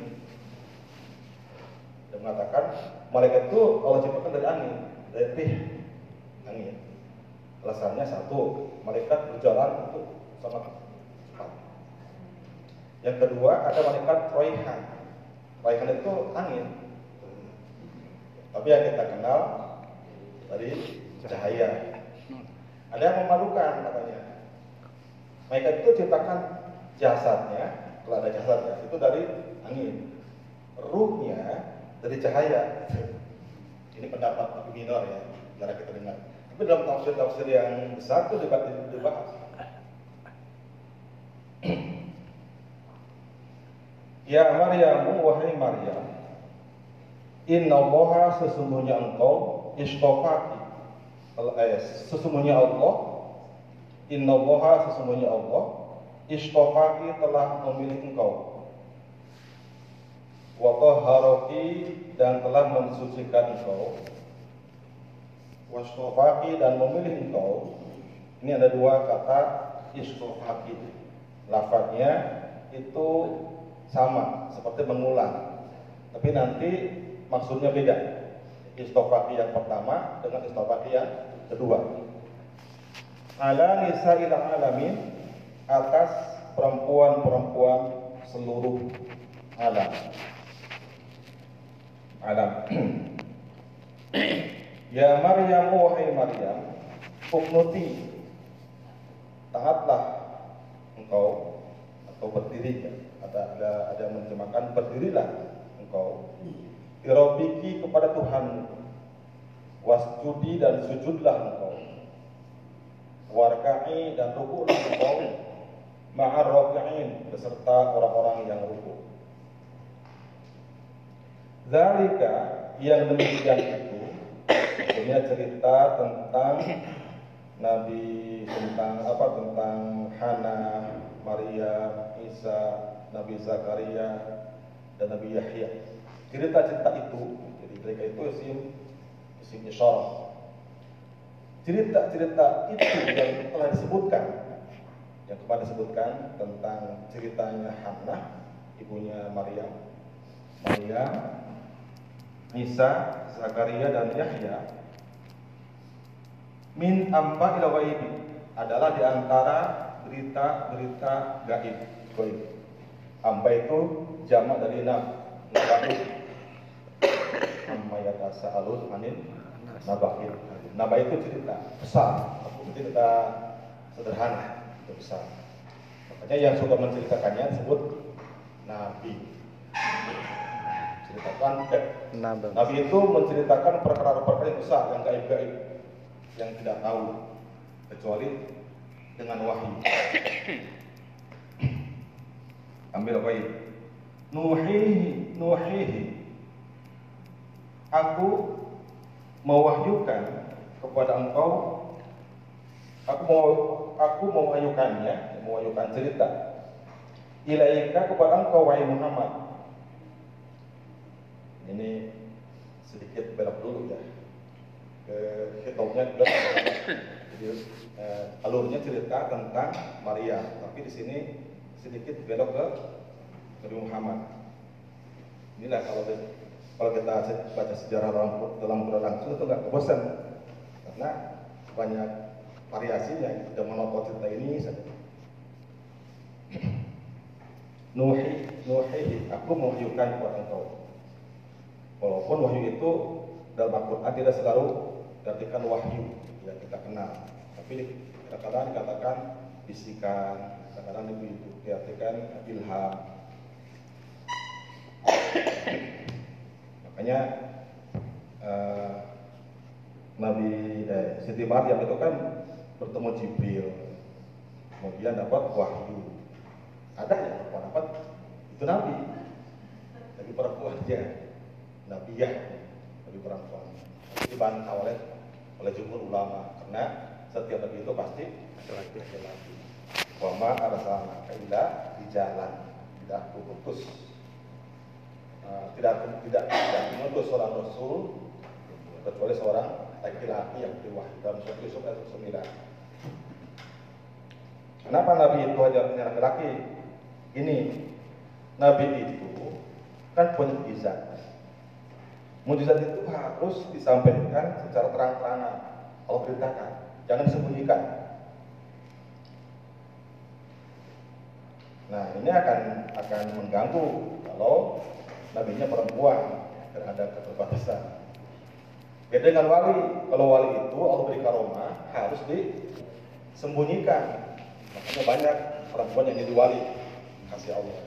Yang mengatakan malaikat itu Allah ciptakan dari angin, dari tih angin. Alasannya satu, malaikat berjalan itu sangat cepat. Yang kedua, ada malaikat roihan. Roihan itu angin. Tapi yang kita kenal dari cahaya. Ada yang memalukan katanya. Malaikat itu ciptakan jasadnya, kalau ada jasadnya, itu dari angin. Ruhnya dari cahaya. Ini pendapat Minor ya, cara kita dengar. Tapi dalam tafsir-tafsir yang besar itu dibahas. Ya Maryam, wahai Maryam, Inna Allah sesungguhnya engkau istofati eh, Sesungguhnya Allah. Inna Allah sesungguhnya Allah. Istofati telah memilih engkau. Watahharoki dan telah mensucikan engkau Wastofaki dan memilih engkau Ini ada dua kata istofaki Lafadnya itu sama seperti mengulang tapi nanti maksudnya beda. Istofaki yang pertama dengan istofaki yang kedua. Ala nisa'il alamin atas perempuan-perempuan seluruh alam. Alam. ya Maryam wahai Maryam, uknuti taatlah engkau atau berdiri ada ada ada menerjemahkan berdirilah engkau. Irobiki kepada Tuhan. Wasjudi dan sujudlah engkau. Warka'i dan rukuklah engkau. Ma'ar beserta orang-orang yang rukuk. Zalika yang demikian itu Punya cerita tentang Nabi tentang apa tentang Hana, Maria, Isa, Nabi Zakaria, dan Nabi Yahya. Cerita-cerita itu jadi mereka itu isim isim isyarah cerita-cerita itu yang telah disebutkan yang kemarin disebutkan tentang ceritanya Hannah ibunya Maryam Maryam Isa Zakaria dan Yahya min amba ila adalah di antara berita-berita gaib gaib amba itu jamak dari nam Amma yatasa'alun anil nabain. Naba itu cerita besar, cerita sederhana, itu besar. Makanya yang suka menceritakannya disebut nabi. Ceritakan eh, nabi itu menceritakan perkara-perkara yang besar, yang gaib-gaib, yang tidak tahu kecuali dengan wahyu. Ambil apa ini? Nuhihi, nuhihi aku mewahyukan kepada engkau aku mau aku mewahyukannya mewahyukan cerita ilaika kepada engkau wahai Muhammad ini sedikit belok dulu ya ke hitungnya juga jadi eh, alurnya cerita tentang Maria tapi di sini sedikit belok ke Nabi Muhammad inilah kalau kalau kita baca sejarah dalam Quran langsung itu nggak bosan karena banyak variasinya tidak monoton cerita ini saja. Nuhi, nuhi, aku mewahyukan kepada engkau. Walaupun wahyu itu dalam Al-Quran tidak selalu diartikan wahyu yang kita kenal, tapi kadang-kadang dikatakan bisikan, kadang-kadang diartikan ilham. Makanya uh, Nabi eh, Siti Maryam itu kan bertemu Jibril, kemudian dapat wahyu. Ada yang dapat itu Nabi, tapi perempuan aja, Nabi ya, Nabi perempuan. dibantah oleh oleh jumhur ulama karena setiap nabi itu pasti laki-laki. Wama arsalna illa di jalan tidak putus uh, tidak tidak tidak mengutus seorang rasul kecuali seorang laki-laki yang diwahyukan dalam surat Yusuf ayat 9. Kenapa Nabi itu hanya punya laki-laki? Ini Nabi itu kan punya mujizat. Mujizat itu harus disampaikan secara terang-terangan. Allah perintahkan, jangan disembunyikan. Nah ini akan akan mengganggu kalau nabinya perempuan dan ada keterbatasan. Beda dengan wali, kalau wali itu Allah beri karomah harus disembunyikan. Makanya banyak perempuan yang jadi wali kasih Allah.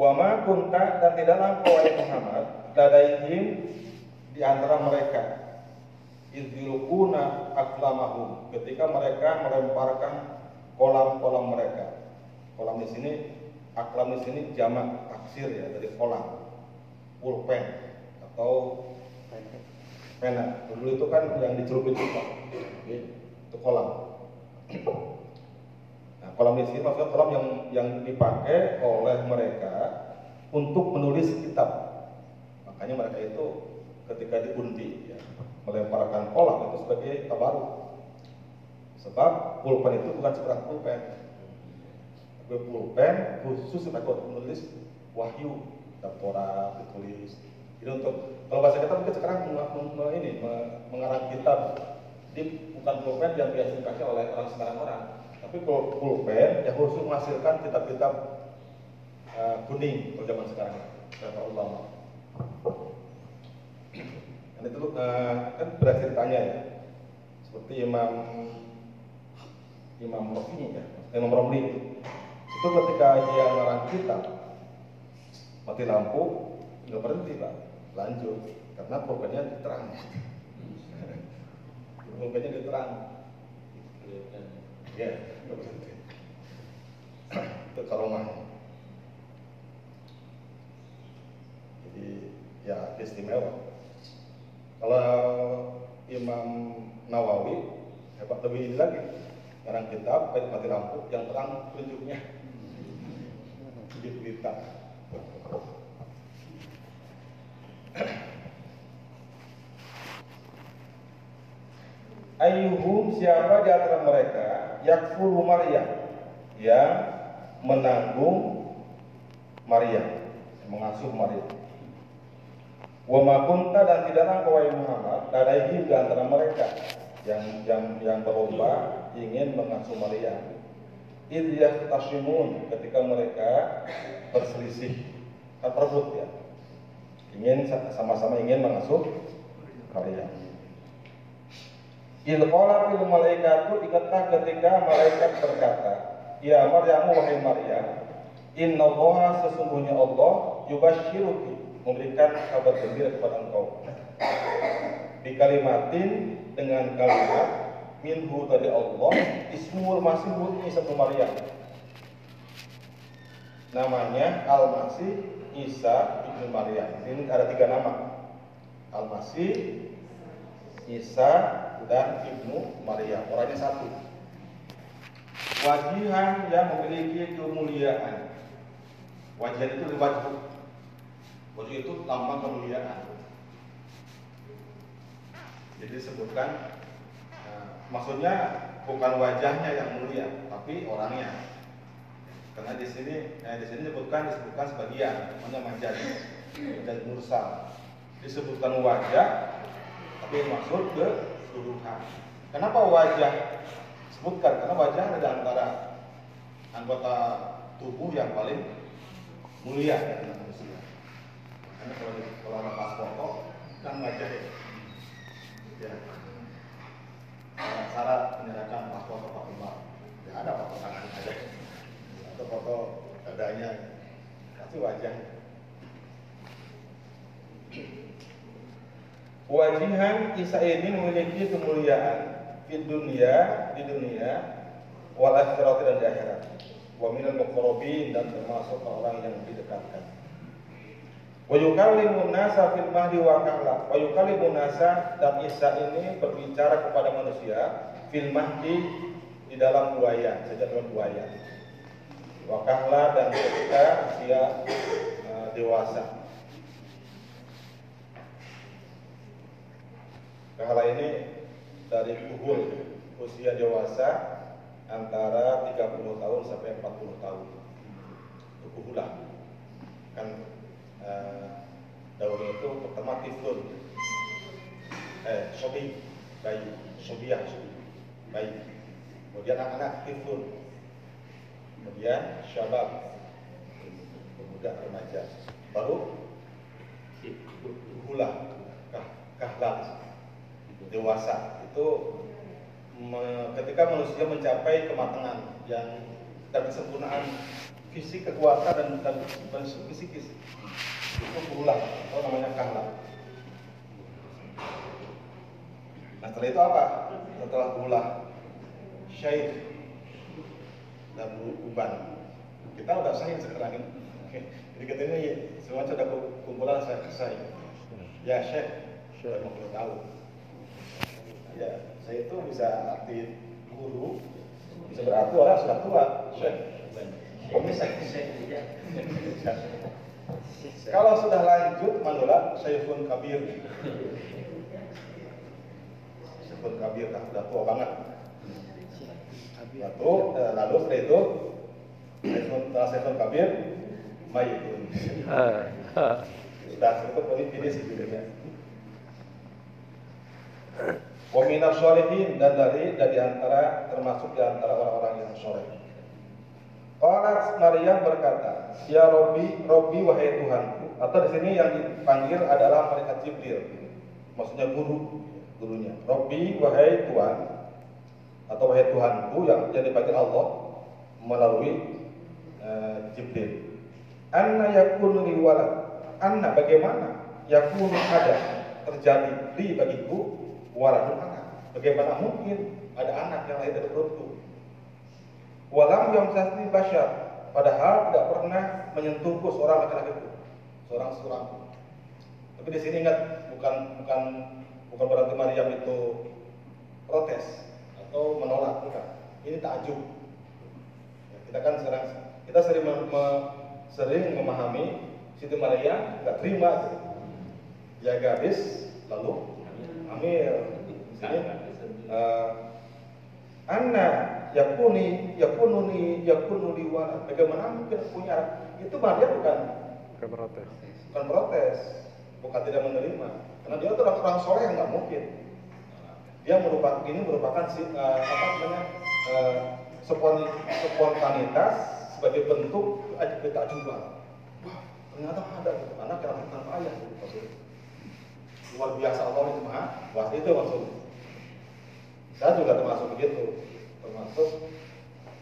Wa ma kunta dan tidaklah engkau wahai Muhammad ladaihim di antara mereka idzilukuna aklamahum ketika mereka melemparkan kolam-kolam mereka. Kolam di sini aklam di sini jamak taksir ya dari kolam. Pulpen atau pena. Dulu itu kan yang dicelupin itu, itu kolam. Kolam di sini maksudnya kolam yang yang dipakai oleh mereka untuk menulis kitab. Makanya mereka itu ketika diundi ya, melemparkan kolam itu sebagai tabaruk. Sebab pulpen itu bukan sekedar pulpen. Tapi pulpen khusus sebagai untuk menulis wahyu, Torah ditulis. Jadi untuk kalau bahasa kita mungkin sekarang ini mengarang kitab ini bukan pulpen yang biasa dipakai oleh orang sembarang orang tapi pulpen yang khusus menghasilkan kitab-kitab uh, kuning kalau zaman sekarang. Berapa ulama dan itu uh, kan berarti ceritanya ya. Seperti Imam Imam Romli ya Imam Romli itu itu ketika dia ngarang kitab mati lampu nggak berhenti pak. Lanjut karena pulpennya terang pulpennya diterang. Ya berhenti itu karomah jadi ya istimewa. Kalau Imam Nawawi hebat lebih ini lagi sekarang kitab baik mati lampu yang terang tunjuknya di berita Ayuhum siapa di antara mereka yakfulu Maryam yang menanggung Maryam, mengasuh Maryam. Wa ma kunta dan tidaklah kau Muhammad ladaihi di antara mereka yang yang yang berlomba ingin mengasuh Maryam. Idyah tashimun ketika mereka berselisih perebut ya. Ingin sama-sama ingin mengasuh Maryam. Ilqala fil malaikatu ingatlah ketika malaikat berkata, Ya Maryam wahai Maryam, Inna Allah sesungguhnya Allah yubashiruki memberikan kabar gembira kepada engkau. Di kalimatin dengan kalimat minhu dari Allah ismul masih Isa bin Maryam. Namanya Al-Masih Isa ibnu Maryam. Ini ada tiga nama. Al-Masih, Isa, dan Ibnu Maryam. Orangnya satu. Wajihan yang memiliki kemuliaan. Wajihan itu wajah. Wajah itu lambang kemuliaan. Jadi disebutkan uh, maksudnya bukan wajahnya yang mulia, tapi orangnya. Karena di sini eh, di sini disebutkan disebutkan sebagian, namanya majaz, majaz mursal. Disebutkan wajah, tapi maksud ke keseluruhan. Kenapa wajah sebutkan? Karena wajah ada antara anggota tubuh yang paling mulia dari manusia. Makanya kalau kalau ada pas foto kan wajah ya. ya. Syarat menyerahkan pas foto Pak Umar. Ya ada foto tangan aja. Atau foto dadanya. Tapi wajah. Wajihan Isa ini memiliki kemuliaan di dunia, di dunia, wal akhirat dan di akhirat. Wa minal muqarrabin dan termasuk orang yang didekatkan. Wa yukallimun nasa fil mahdi wa kahla. Wa yukallimun nasa dan Isa ini berbicara kepada manusia fil mahdi di dalam buaya, sejak dalam buaya. Wa kahla dan ketika dia uh, dewasa. Kahla ini dari kuhul usia dewasa antara 30 tahun sampai 40 tahun. Itu kuhulah. Kan uh, daunnya itu pertama tiflun. Eh, sobi, bayi, sobiah, sobi, bayi. Kemudian anak-anak tiflun. Kemudian syabab, pemuda remaja. Baru kuhulah, kah, dewasa itu me, ketika manusia mencapai kematangan yang dan kesempurnaan fisik kekuatan dan, dan, dan psikis itu berulang atau namanya kahla nah setelah itu apa? Setelah berulang syair dan uban. Kita udah syair sekarang ini. Jadi kita ini semua sudah kumpulan saya syair ya syekh sudah 50 tahun ya saya itu bisa arti guru bisa berarti orang sudah tua. Saya kalau sudah lanjut manula Syekhun Kabir. Syekhun Kabir kan sudah tua banget. Lalu eh, lalu setelah itu Syekhun Syekhun Kabir Mayitun sudah itu ini sih sholihin dan dari dari antara termasuk di antara orang-orang yang soleh. Qalat Maryam berkata, Ya Robi, Robi wahai Tuhanku. Atau di sini yang dipanggil adalah malaikat Jibril. Maksudnya guru, gurunya. Robi wahai Tuhan atau wahai Tuhanku yang yang dipanggil Allah melalui uh, Jibril. Anna yakunu li. Anna bagaimana yakunu ada terjadi di bagiku waladun anak. Bagaimana mungkin ada anak yang lahir dari perutku? Walam yang sasni basyar, padahal tidak pernah menyentuhku seorang laki-laki itu, seorang seorang. Tapi di sini ingat bukan bukan bukan berarti Maryam itu protes atau menolak, bukan. Ini takjub. Kita kan sekarang kita sering me, me, sering memahami Siti Maryam nggak terima, ya gadis lalu Amir. Uh, Anna yakuni yakununi yakununi wa bagaimana mungkin punya? Itu Maria bukan? Bukan protes. Bukan protes. Bukan tidak menerima. Karena dia itu orang soleh yang nggak mungkin. Dia merupakan ini merupakan uh, apa namanya uh, spontanitas sebagai bentuk ketakjuban wah ternyata ada. Gitu anak yang tanpa ayah. gitu luar biasa Allah itu maha wah itu maksudnya saya juga termasuk begitu. Termasuk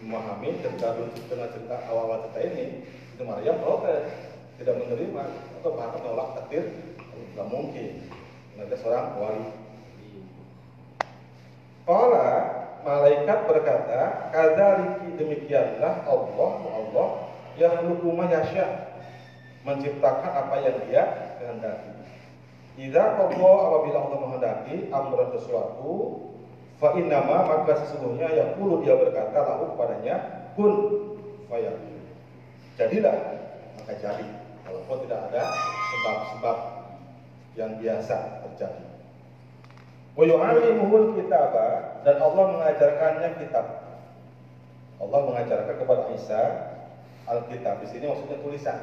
memahami cerita dengan cerita awal-awal cerita ini itu Maryam protes tidak menerima atau bahkan menolak takdir. Tidak mungkin. Ada seorang wali. Kala malaikat berkata kadaliki demikianlah Allah Allah yang melukuma yasya menciptakan apa yang dia kehendaki Idza qadha apabila Allah menghendaki amran sesuatu fa innama maka sesungguhnya yang perlu dia berkata lahu padanya kun fayakun. Jadilah maka jadi walaupun tidak ada sebab-sebab yang biasa terjadi. Wa yu'allimuhul kitaba dan Allah mengajarkannya kitab. Allah mengajarkan kepada Isa Alkitab. Di sini maksudnya tulisan.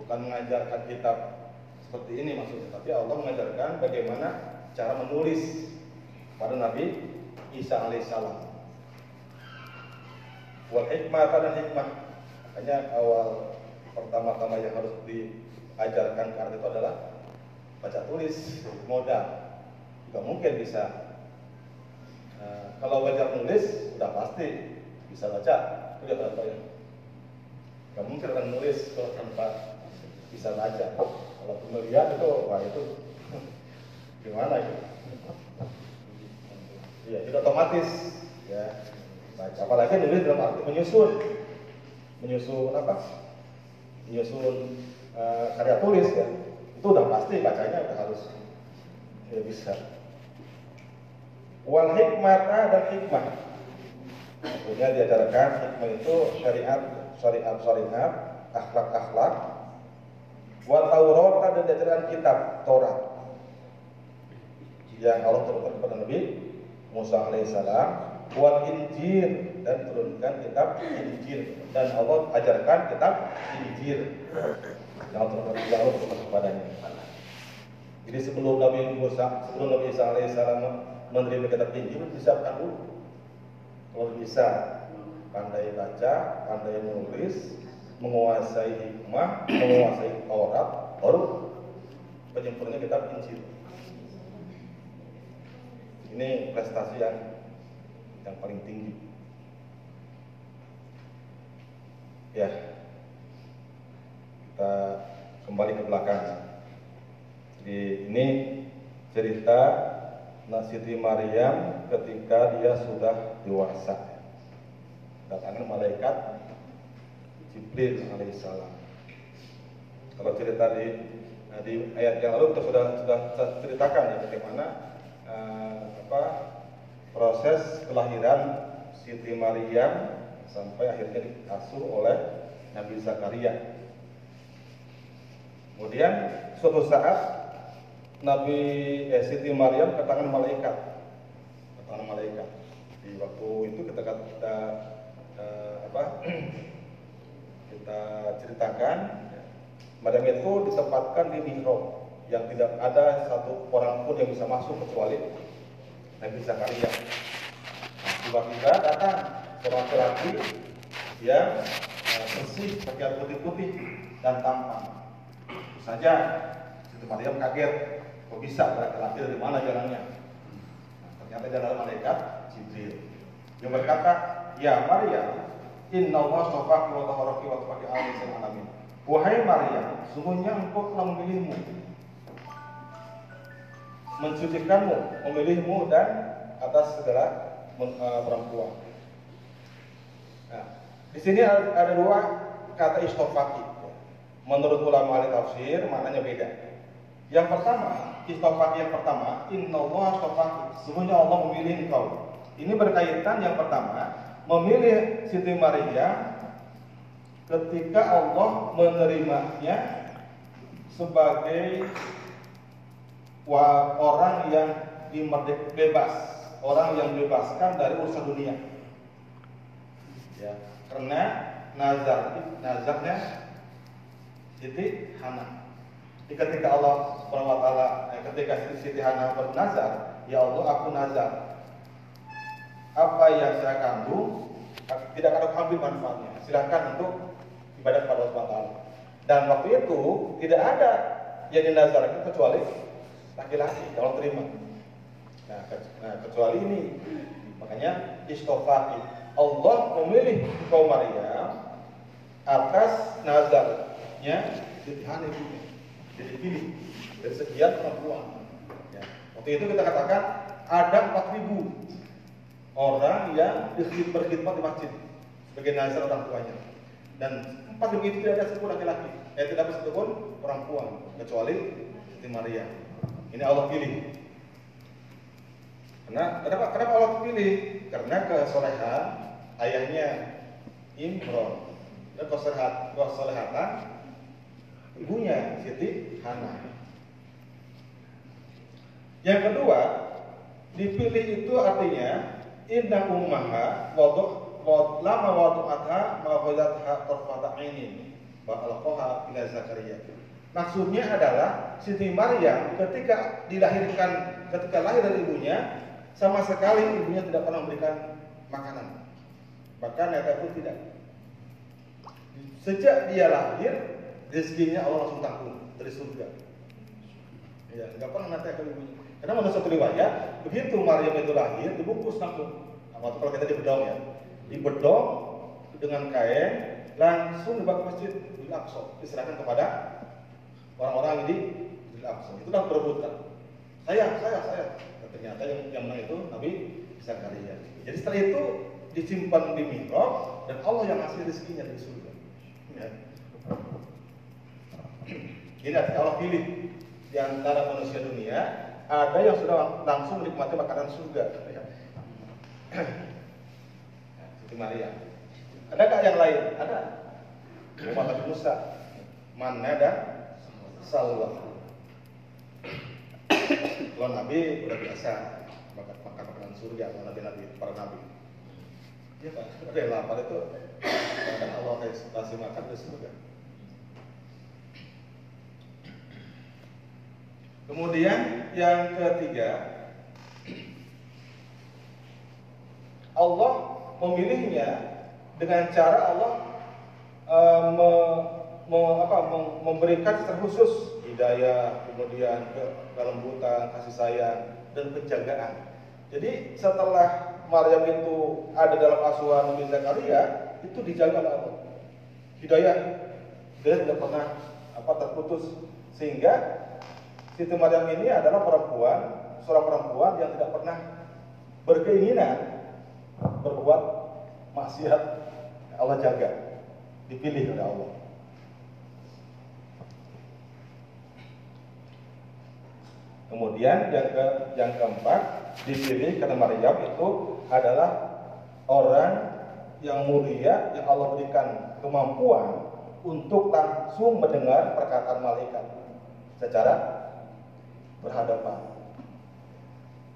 Bukan mengajarkan kitab seperti ini maksudnya. Tapi Allah mengajarkan bagaimana cara menulis pada Nabi Isa alaihissalam. Wal hikmah dan hikmah. Makanya awal pertama-tama yang harus diajarkan karena itu adalah baca tulis modal. Tidak mungkin bisa. Nah, kalau belajar nulis sudah pasti bisa baca. Dia baca ya. Gak mungkin akan nulis kalau tanpa bisa baca. Kalau melihat itu, wah itu gimana itu? Ya, itu otomatis ya. Baca. Apalagi nulis dalam arti menyusun, menyusun apa? Menyusun uh, karya tulis ya itu udah pasti bacanya udah harus ya bisa wal hikmata dan hikmah Tentunya diajarkan hikmah itu syariat syariat syariat akhlak akhlak wa taurat dan diajarkan kitab Taurat yang Allah turunkan kepada Nabi Musa alaihissalam wal injil dan turunkan kitab Injil dan Allah ajarkan kitab Injil yang Allah turunkan kepadanya. Jadi sebelum Nabi Musa, sebelum Nabi Isa alaihissalam menerima kitab Injil disiapkan dulu. Kalau bisa pandai baca, pandai menulis, menguasai hikmah, menguasai Taurat, baru penyempurnanya kitab Injil. Ini prestasi yang yang paling tinggi. Ya, kita kembali ke belakang. Jadi ini cerita Siti Maryam ketika dia sudah dewasa. Datangnya malaikat Jibril alaihissalam. Kalau cerita di di ayat yang lalu kita sudah sudah ceritakan ya bagaimana uh, apa proses kelahiran Siti Maryam sampai akhirnya diasuh oleh Nabi Zakaria. Kemudian suatu saat Nabi eh, Siti Maryam ke tangan malaikat, ke tangan malaikat. Di waktu itu kita kita uh, apa kita ceritakan Maryam itu ditempatkan di mihrab yang tidak ada satu orang pun yang bisa masuk kecuali Nabi Zakaria. Tiba-tiba datang seorang laki-laki yang uh, bersih, pakaian putih-putih dan tampan. Saja Siti Maryam kaget, kok bisa laki-laki dari mana jalannya? Ternyata dia adalah malaikat Jibril yang berkata, Ya Maryam, Inna Allah sofaki wa taharaki wa tafaki alamin. Wahai Maryam, sungguhnya engkau telah memilihmu mensucikanmu, memilihmu dan atas segala uh, perempuan. Nah, di sini ada, dua kata istofaki. Menurut ulama ahli tafsir maknanya beda. Yang pertama, istofaki yang pertama, Inna Allah istofaki. Sungguhnya Allah memilih engkau. Ini berkaitan yang pertama, memilih Siti Maria ketika Allah menerimanya sebagai orang yang dimerdek bebas, orang yang dibebaskan dari urusan dunia. Ya, karena nazar nazarnya Siti Hana. Ketika Allah taala eh, ketika Siti Hana bernazar, ya Allah aku nazar. Apa yang saya kandung tidak akan aku ambil manfaatnya. Silakan untuk ibadah kepada Allah taala. Dan waktu itu tidak ada yang dinazarkan kecuali laki-laki kalau terima. Nah, nah, kecuali ini makanya istofai Allah memilih kaum Maryam atas nazarnya Tuhan ibunya. Jadi pilih dari sekian perempuan. Ya. Waktu itu kita katakan ada 4000 orang yang berkhidmat di masjid sebagai nazar orang tuanya. Dan empat itu tidak ada satu laki-laki, eh tidak ada satu pun perempuan kecuali Siti Maria. Ini Allah pilih. Karena kenapa, kenapa Allah pilih? Karena kesolehan ayahnya Imron dan kesolehan, kesolehatan ibunya Siti Hana. Yang kedua, dipilih itu artinya indah ummaha waduk lama waduk atha ma terfata ini wa alqaha ila Zakaria. Maksudnya adalah Siti Maryam ketika dilahirkan, ketika lahir dari ibunya, sama sekali ibunya tidak pernah memberikan makanan. Bahkan ayat itu tidak. Sejak dia lahir, rezekinya Allah langsung tanggung dari surga. Ya, nggak pernah nanti ke ibunya. Karena menurut satu riwayat, begitu Maryam itu lahir, dibungkus langsung. Nah, waktu kalau kita di bedong ya, di bedong dengan kain, langsung dibawa ke masjid di Aqsa, diserahkan kepada orang-orang ini langsung itu dah berebutan saya saya saya. Ternyata yang yang menang itu Nabi Zakaria jadi setelah itu disimpan di mihrab dan Allah yang ngasih rezekinya dari surga. Ya. Artinya Allah pilih di antara manusia dunia ada yang sudah langsung menikmati makanan surga. Siti Maria. Adakah yang lain? Ada. Umat Nabi Musa, Mana dan Salwa. Kalau Nabi udah biasa makan makan makanan surga, kalau Nabi Nabi para Nabi. Ya Pak, ada yang lapar itu akan Allah kasih makan di surga. Kemudian yang ketiga, Allah memilihnya dengan cara Allah uh, me, me, apa, memberikan secara khusus hidayah, kemudian kelembutan, kasih sayang, dan penjagaan. Jadi setelah Maryam itu ada dalam asuhan Nabi Zakaria, itu dijaga oleh Allah. Hidayah, dia tidak pernah apa terputus sehingga Siti Maryam ini adalah perempuan, seorang perempuan yang tidak pernah berkeinginan berbuat maksiat. Allah jaga, dipilih oleh Allah. Kemudian yang ke yang keempat dipilih karena Maryam itu adalah orang yang mulia yang Allah berikan kemampuan untuk langsung mendengar perkataan malaikat secara berhadapan.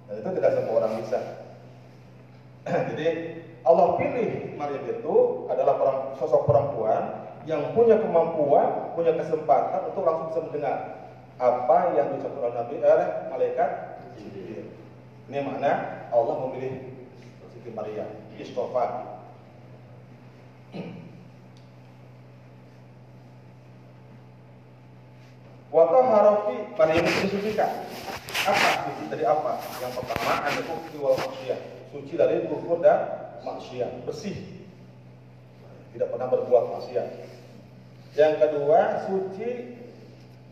Dan itu tidak semua orang bisa. Jadi Allah pilih Maryam itu adalah sosok perempuan yang punya kemampuan, punya kesempatan untuk langsung bisa mendengar apa yang diucapkan oleh Nabi oleh malaikat. Ini makna Allah memilih Siti Maryam, istofa. Waktu harofi Maryam itu disucikan. Apa suci dari apa? Yang pertama ada kufri wal maksiyah. Suci dari kufur dan maksiat, bersih. Tidak pernah berbuat maksiat. Yang kedua, suci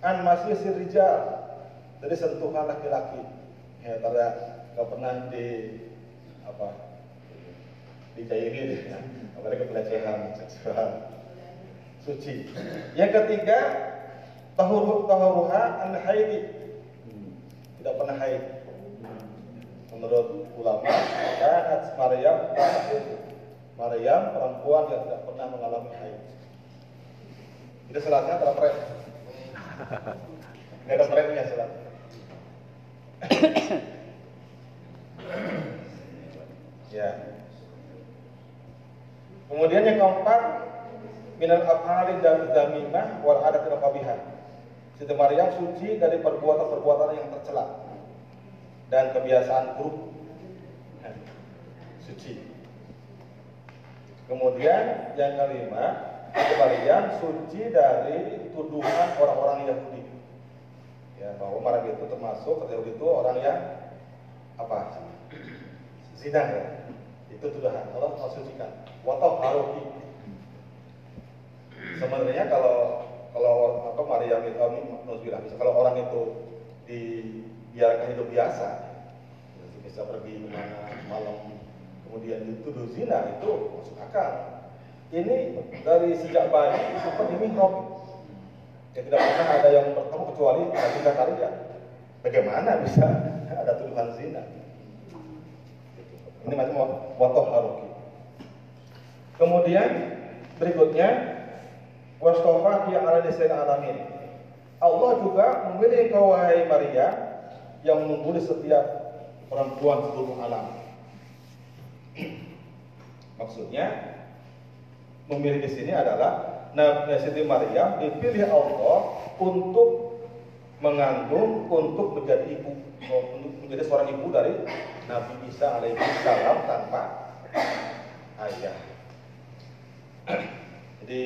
an masih sirijal dari sentuhan laki-laki. Ya, karena nggak pernah di apa dicairin ya. apalagi pelecehan seksual suci. Yang ketiga, tahuru tahuruha an haidi. Tidak pernah haid. Menurut ulama kanat Maryam Maryam perempuan yang tidak pernah mengalami haid. Itu salatnya adalah pret nggak ada pretnya salat ya. Kemudian yang keempat minal af'ali dan damimah wal adat qabihah Siti Maryam suci dari perbuatan-perbuatan yang tercela dan kebiasaan buruk. Suci. Kemudian yang kelima, Siti Maryam suci dari tuduhan orang-orang Yahudi. Ya, bahwa Maryam itu termasuk Yahudi itu orang yang apa? Zina ya. Itu tuduhan. Allah sucikan. Watau haruki. Sebenarnya kalau kalau apa Maria itu Nuzbilah, kalau orang itu dibiarkan hidup biasa, bisa pergi ke mana malam, kemudian dituduh zina itu masuk akal. Ini dari sejak bayi sempat di. Ya tidak pernah ada yang bertemu kecuali Nabi Zakaria. Bagaimana bisa ada tuduhan zina? Ini macam watoh haruki. Kemudian berikutnya Wastofa dia ala desain alamin. Allah juga memilih kau wahai Maria yang mengungguli setiap perempuan seluruh alam. Maksudnya memilih di sini adalah Nabi Siti Maria dipilih Allah untuk mengandung untuk menjadi ibu untuk menjadi seorang ibu dari Nabi Isa alaihi salam tanpa ayah. Jadi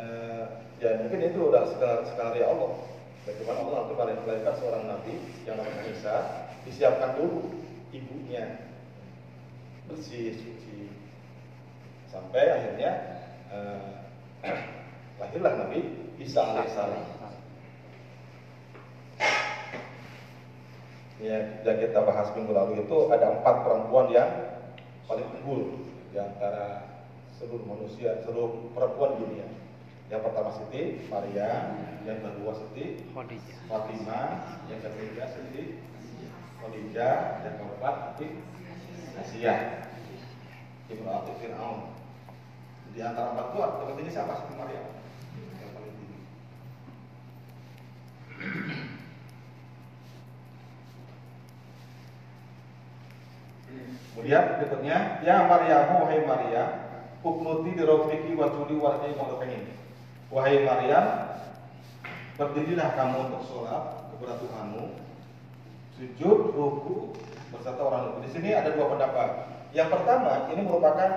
eh, ya mungkin itu udah skenario Allah. Bagaimana Allah nanti melahirkan seorang nabi yang namanya Isa disiapkan dulu ibunya. Bersih suci. Sampai akhirnya eh, lahirlah Nabi Isa alaihissalam. Ya yang kita bahas minggu lalu itu ada empat perempuan yang paling unggul di antara seluruh manusia, seluruh perempuan dunia Yang pertama Siti Maria, yang kedua Siti Fatimah, yang ketiga Siti Khadijah, yang keempat Siti Asia. Imra'atu Fir'aun. Di antara empat tempat ini siapa Siti Maria? Yang paling tinggi. Kemudian berikutnya, ya Maryamu wahai Maria, uknuti di rabbiki wa juli warnai pengen. Wahai Maryam, berdirilah kamu untuk sholat kepada Tuhanmu, sujud, ruku beserta orang lupa. Di sini ada dua pendapat. Yang pertama, ini merupakan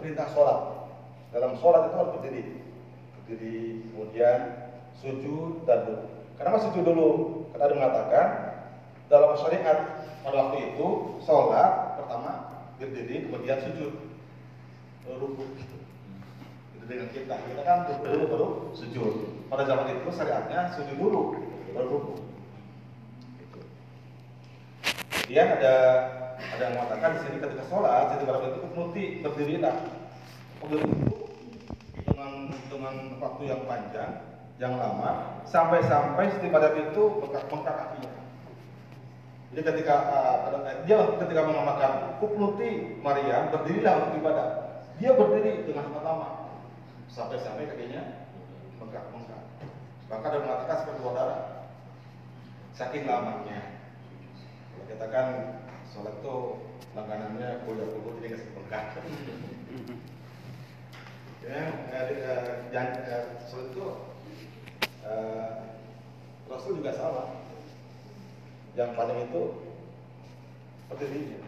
perintah sholat. Dalam sholat itu harus berdiri, berdiri, kemudian sujud dan ruku. Kenapa sujud dulu? Karena ada mengatakan dalam syariat pada waktu itu sholat pertama berdiri kemudian sujud ruku dengan kita. Kita kan ruku dulu baru sujud. Pada zaman itu syariatnya sujud dulu baru ruku. Gitu. kemudian ada ada yang mengatakan di sini ketika sholat jadi pada itu nuti berdirilah berdiri itu dengan dengan waktu yang panjang yang lama sampai-sampai setiap itu bengkak kakinya jadi ketika uh, dia ketika mengamalkan Kuknuti Maria berdirilah untuk ibadah. Dia berdiri dengan sangat lama sampai-sampai kakinya bengkak-bengkak. Bahkan ada mengatakan seperti darah. Saking lamanya. Kalau kita kan sholat itu langganannya kuliah kuliah jadi nggak bengkak. ya, eh, eh, sholat itu eh, Rasul juga sama yang paling itu berdirinya.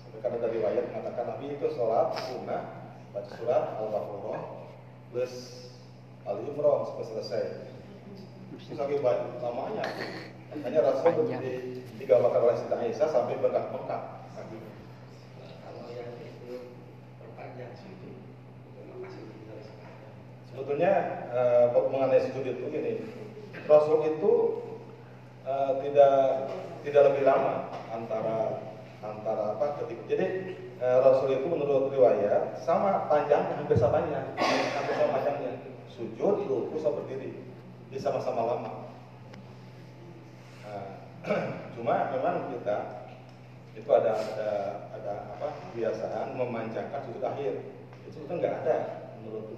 Sampai karena dari riwayat mengatakan Nabi itu sholat sunnah baca surat al-baqarah plus al imran sampai selesai. Itu saking banyak lamanya. Hanya Rasul di, digambarkan oleh Siti Aisyah sampai bengkak-bengkak. Kalau yang itu perpanjang sujud, Sebetulnya uh, mengenai sujud itu gini, Rasul itu uh, tidak tidak lebih lama antara antara apa ketika jadi uh, Rasul itu menurut riwayat sama panjangnya hampir samanya hampir sama panjangnya. Sujud ruku sama berdiri. Dia sama-sama lama. Uh, cuma memang kita itu ada ada ada apa kebiasaan memanjangkan sujud akhir. Itu itu nggak ada. Menurut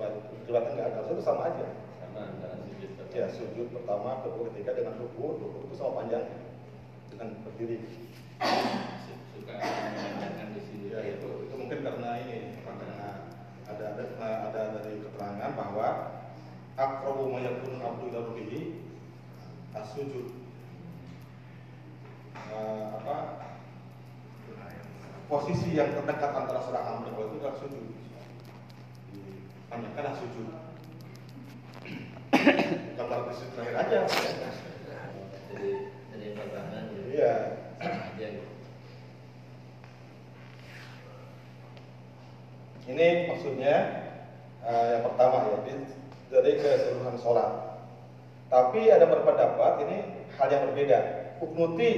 riwayat nggak ada. Itu sama aja. Sama antara sujud Ya, sujud pertama, kedua, ketiga dengan ruku, ruku itu sama panjang dengan berdiri. Suka memanjangkan. Ya, itu itu mungkin karena ini karena ada ada ada dari keterangan bahwa akrabu mayakun abdu ila rubihi as-sujud. Uh, apa posisi yang terdekat antara seorang hamba itu adalah sujud. Panjangkanlah sujud bukan berarti sujud terakhir aja Jadi yang pertama jadi iya aja gitu. Ini maksudnya uh, yang pertama ya dari keseluruhan sholat. Tapi ada berpendapat ini hal yang berbeda. Uknuti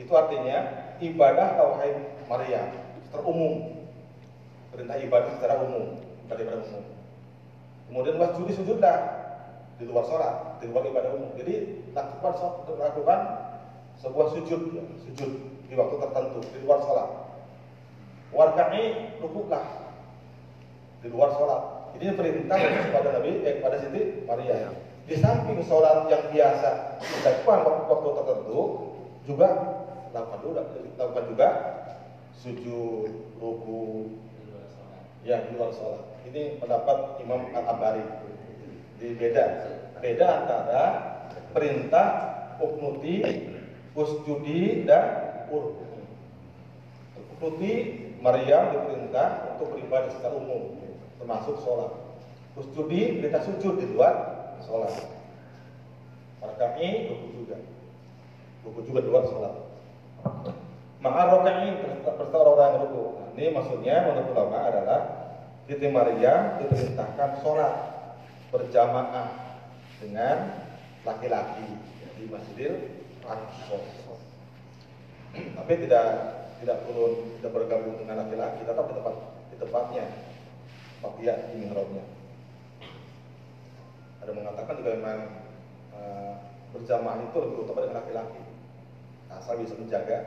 itu artinya ibadah tauhid Maria terumum. Perintah ibadah secara umum ibadah umum. Kemudian wasjudi sujudlah di luar sholat, di luar ibadah umum. Jadi lakukan lakukan sebuah sujud, ya, sujud di waktu tertentu di luar sholat. Warkai rukuklah di luar sholat. Ini perintah kepada Nabi, eh, kepada Siti Maria. Di samping sholat yang biasa dilakukan waktu, tertentu, juga lakukan juga, lakukan juga sujud, ruku, ya di luar sholat. Ini pendapat Imam Al-Ambari. Jadi beda, beda antara perintah uknuti, usjudi dan urku. Uknuti Maryam diperintah untuk beribadah secara umum, termasuk sholat. Usjudi perintah sujud di luar sholat. Marka'i ruku juga, ruku juga di luar sholat. Maka roka'i beserta orang yang ruku. Nah, ini maksudnya menurut ulama adalah Siti Maryam diperintahkan sholat berjamaah dengan laki-laki di Masjidil Aqsa. Tapi tidak tidak perlu tidak bergabung dengan laki-laki, tetap di tempat di tempatnya, dia di mihrabnya. Ada mengatakan juga memang eh, berjamaah itu lebih utama dengan laki-laki. Asal bisa menjaga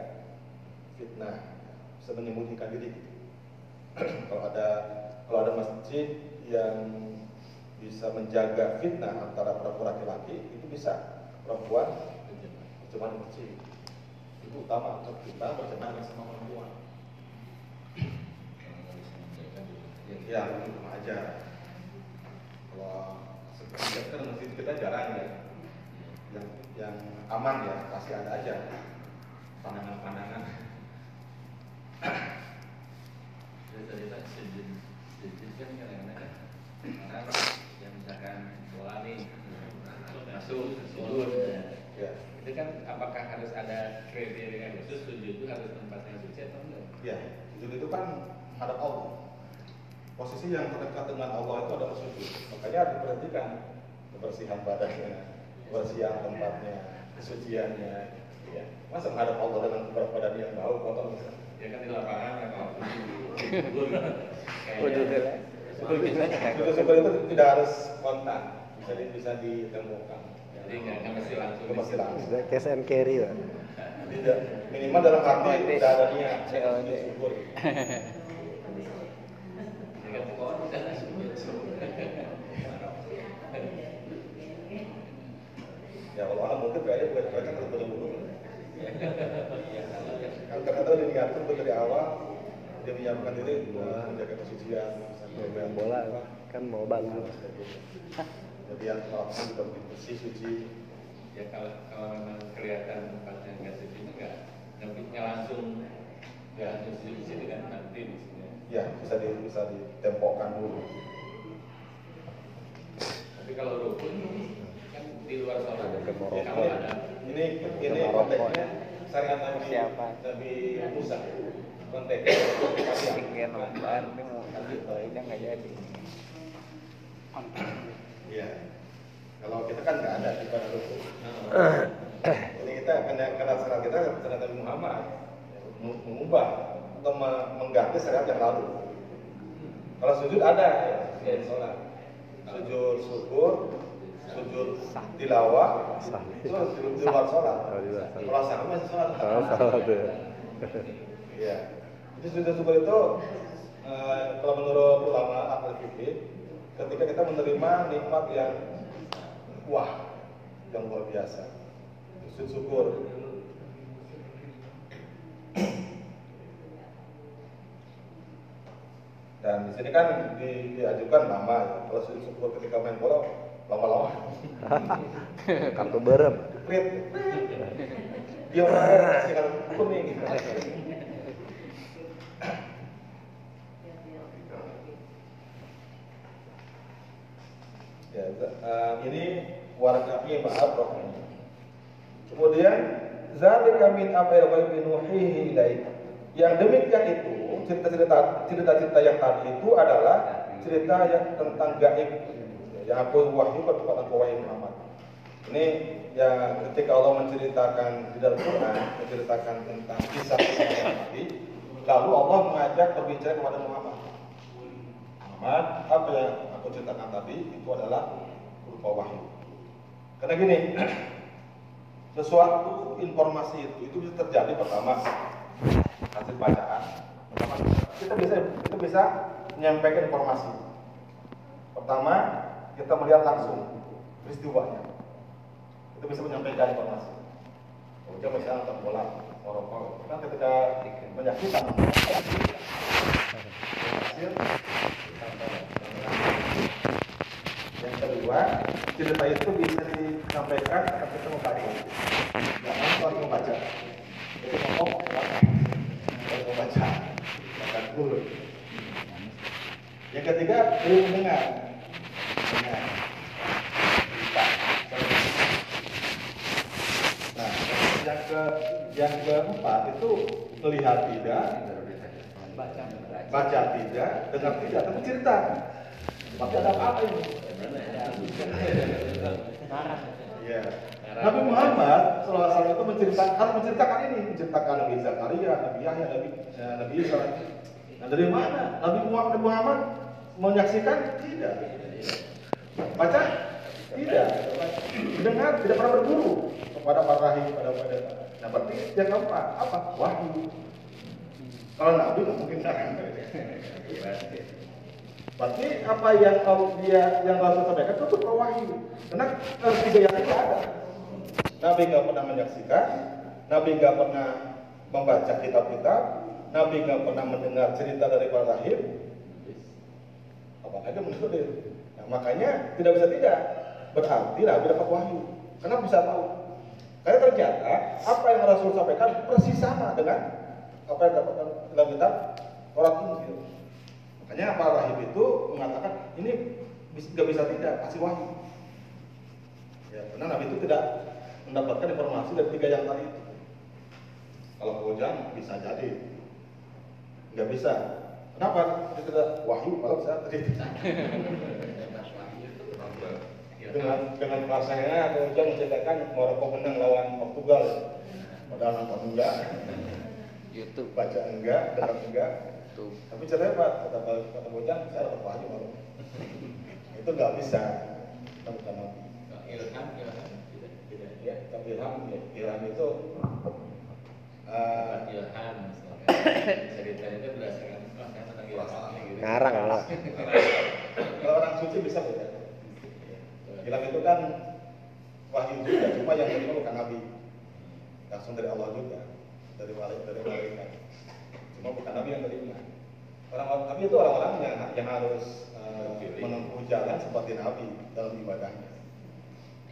fitnah, bisa menyembunyikan diri. kalau ada kalau ada masjid yang bisa menjaga fitnah antara perempuan laki-laki itu bisa perempuan cuma kecil itu utama untuk kita berjamaah sama perempuan ya itu sama aja. Kalau seperti kan masjid kita jarang ya. Yang yang aman ya pasti ada aja. Pandangan-pandangan. Tadi tak sujud sujud kan kadang-kadang kan orang yang misalkan sholat nih masuk sujud ya itu kan apakah harus ada kriteria khusus sujud itu harus tempat yang suci atau enggak? ya sujud itu kan ada Allah posisi yang terdekat dengan Allah itu adalah sujud. Makanya harus diperhatikan kebersihan badannya kebersihan tempatnya kesuciannya ya. Masa menghadap Allah dengan badan yang bau kotor misalnya Ya kan di lapangan kan Sujud syukur itu tidak harus kontak bisa di, bisa ditemukan. Jadi nggak mesti langsung. masih langsung. Bisa cash and carry lah. tidak. Minimal dalam hati tidak ada niat. Syukur Jadi kan kok udah sujud. Ya kalau anak mungkin kayaknya bukan mereka terus buru-buru kan ternyata udah diatur dari awal dia menyiapkan diri menjaga kesucian Main bola kan mau bagus. jadi yang melakukan juga bersih suci. Ya kalau kalau memang kelihatan tempatnya nggak suci itu nggak nggak langsung nggak di situ kan nanti di sini. ya bisa di, bisa ditempokkan dulu. Tapi kalau rukun di luar sholat. Ya, kalau ada ini ini konteksnya ya. syariat Nabi Persiapan. Nabi Musa konteksnya Ingin nonton, ini mau ini nggak jadi. Iya. Kalau kita kan nggak ada di pada rukun. Ini kita karena karena syariat kita syariat Nabi Muhammad Meng- mengubah atau me- mengganti syariat yang lalu. Kalau sujud ada ya di sholat. Sujud syukur, sujud tilawah, itu di, luar sholat. Oh, sholat. Kalau sahur masih sholat. Tuh. Iya. Jadi sujud syukur itu eh, kalau menurut ulama ahli fikih, ketika kita menerima nikmat yang wah, yang luar biasa. Sujud syukur. Dan di sini kan di- diajukan nama ya. Kalau sujud syukur ketika main bola lama-lama Kartu berem. Dia kasih kartu kuning. Ya, eh, ini maaf. Kemudian zalika min amril ghaibi nuhihi ilaik. Yang demikian itu cerita-cerita cerita-cerita yang tadi itu adalah cerita yang tentang gaib yang aku wahyu engkau wahai Muhammad. Ini yang ketika Allah menceritakan di dalam Quran menceritakan tentang kisah-kisah yang tadi, lalu Allah mengajak berbicara kepada Muhammad. Muhammad, apa yang aku ceritakan tadi itu adalah berupa wahyu. Karena gini, sesuatu informasi itu itu bisa terjadi pertama hasil bacaan. Pertama, kita bisa kita bisa menyampaikan informasi. Pertama, kita melihat langsung peristiwanya. Kita bisa menyampaikan informasi. Kemudian misalnya nonton bola, merokok, kan ketika menyaksikan hasil yang kedua, cerita itu bisa disampaikan ketika kita membaca. Jangan kalau membaca. Jadi ngomong kalau membaca. Baca dulu. Yang ketiga, perlu mendengar. Nah, yang ke yang keempat itu melihat tidak, baca tidak, dengar tidak, tapi cerita. Tapi ada apa ini? Ya. Nabi Muhammad SAW itu menceritakan, menceritakan ini, menceritakan Nabi Zakaria, Nabi Yahya, Nabi, ya, Nabi Isa. Nah dari mana? Nabi Muhammad menyaksikan tidak. Baca Tidak, dengar tidak pernah berguru kepada para rahib pada pada. Nah berarti yang keempat apa? Wahyu. Kalau nabi mungkin kan. Berarti apa yang kau dia yang Rasul sampaikan itu berupa wahyu. Karena eh, tiga yang itu ada. Nabi nggak pernah menyaksikan, Nabi nggak pernah membaca kitab-kitab, Nabi nggak pernah mendengar cerita dari para rahib. Apalagi menurut dia. Makanya tidak bisa tidak. Berarti Nabi dapat wahyu. Karena bisa tahu. Karena ternyata apa yang Rasul sampaikan persis sama dengan apa yang dapat dalam kitab orang Injil. Makanya para rahib itu mengatakan ini nggak bisa tidak kasih wahyu. Ya, karena Nabi itu tidak mendapatkan informasi dari tiga yang tadi. Kalau Bojang bisa jadi, nggak bisa. Kenapa? Dia tidak wahyu kalau bisa tadi. Dengan dengan rasanya Bojang menceritakan Maroko menang lawan Portugal. Padahal nonton enggak, YouTube baca enggak, dengar enggak. tuh Tapi ceritanya Pak, kata kata Bojang, saya dapat wahyu malu. itu nggak bisa. Kita bukan Nabi. Ilham, ilham, tidak. Ya, tapi ilham, ya, ilham itu eh, Ilham. Ceritanya itu berdasarkan, oh ilham, gitu. Ngarang lah. kalau orang suci bisa beda. Ilham itu kan wahyu juga, cuma yang terima bukan Nabi. Langsung dari Allah juga, dari wali dari malaikat. Cuma bukan Nabi yang terima. Orang Nabi itu orang-orang yang yang harus eh, menempuh jalan seperti Nabi dalam ibadahnya.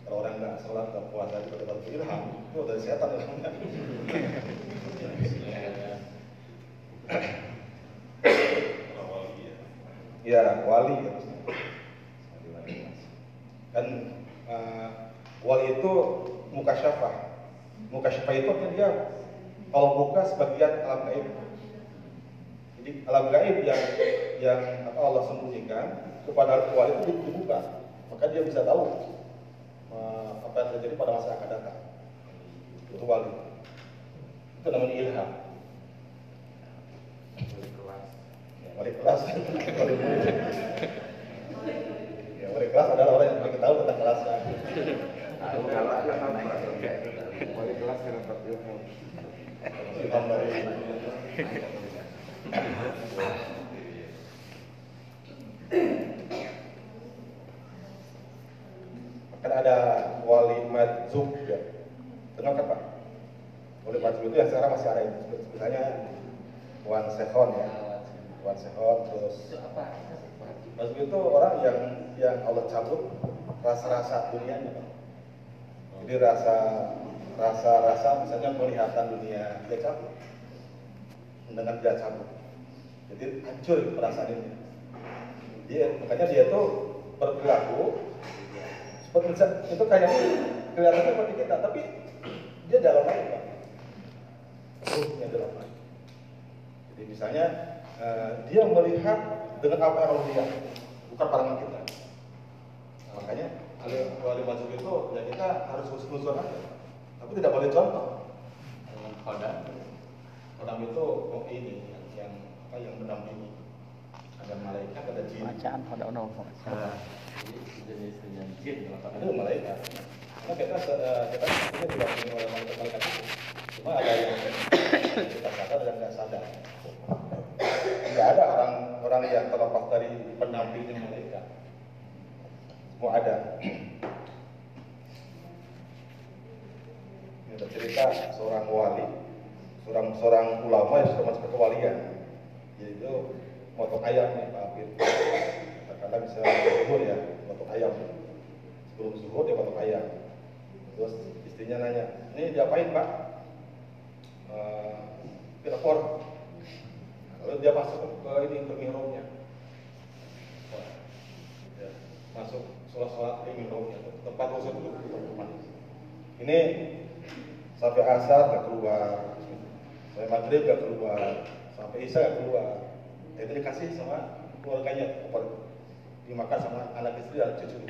Kalau orang nggak sholat, nggak puasa, juga dapat ilham, itu dari setan ilhamnya. Ya, wali ya. Kan eh, wali itu muka syafah. Muka syafah itu artinya dia kalau buka sebagian alam gaib. Jadi alam gaib yang yang apa Allah sembunyikan kepada wali itu dibuka, maka dia bisa tahu eh, apa yang terjadi pada masa akan datang. Itu wali. Itu namanya ilham. Ya, wali kelas. Wali murid. Ya, wali kelas adalah orang yang paling tahu tentang kelasnya. wali kelas kan dapat ilmu kan ada wali madzub ya. Dengar kan Pak? Wali madzub itu yang sekarang masih ada itu. Misalnya Wan Sehon ya. Wan Sehon terus? Madzub itu orang yang yang Allah cabut rasa-rasa dunianya Pak. Jadi rasa rasa-rasa misalnya penglihatan dunia dia cabut. Mendengar dia cabut. Jadi hancur perasaan ini. Dia makanya dia tuh berperilaku seperti itu kayak kelihatannya seperti kita, tapi dia dalam lain Pak. Ruhnya dalam lain. Jadi misalnya eh, dia melihat dengan apa yang Allah lihat, bukan pandangan kita. Makanya wali masuk itu ya kita harus husnuzon aja, tapi tidak boleh contoh. Kodam. Kodam itu oh, ini yang, yang apa yang mendampingi ada malaikat ada jin. Bacaan pada ono Nah, Jadi jenis dengan jin itu malaikat. Karena kita eh, kita sebenarnya didampingi oleh malaikat malaikat itu. Cuma ada yang kita sadar dan nggak sadar. Nggak ada orang orang yang terlepas dari pendampingnya malaikat. Semua ada. Cerita seorang wali, seorang seorang ulama yang sudah masuk ke kewalian. Jadi itu motong ayam nih Pak Afid. Katakanlah bisa zuhur ya, motong ayam. Sebelum zuhur dia motong ayam. Terus istrinya nanya, ini diapain Pak? Telepon. Lalu dia masuk ke ini ke mihrabnya. Ya, masuk sholat-sholat di mihrabnya, tempat khusus di rumah. Ini sampai asar nggak keluar, sampai maghrib nggak keluar, sampai isya nggak keluar. Itu dikasih sama keluarganya, dimakan sama anak istri dan cucu.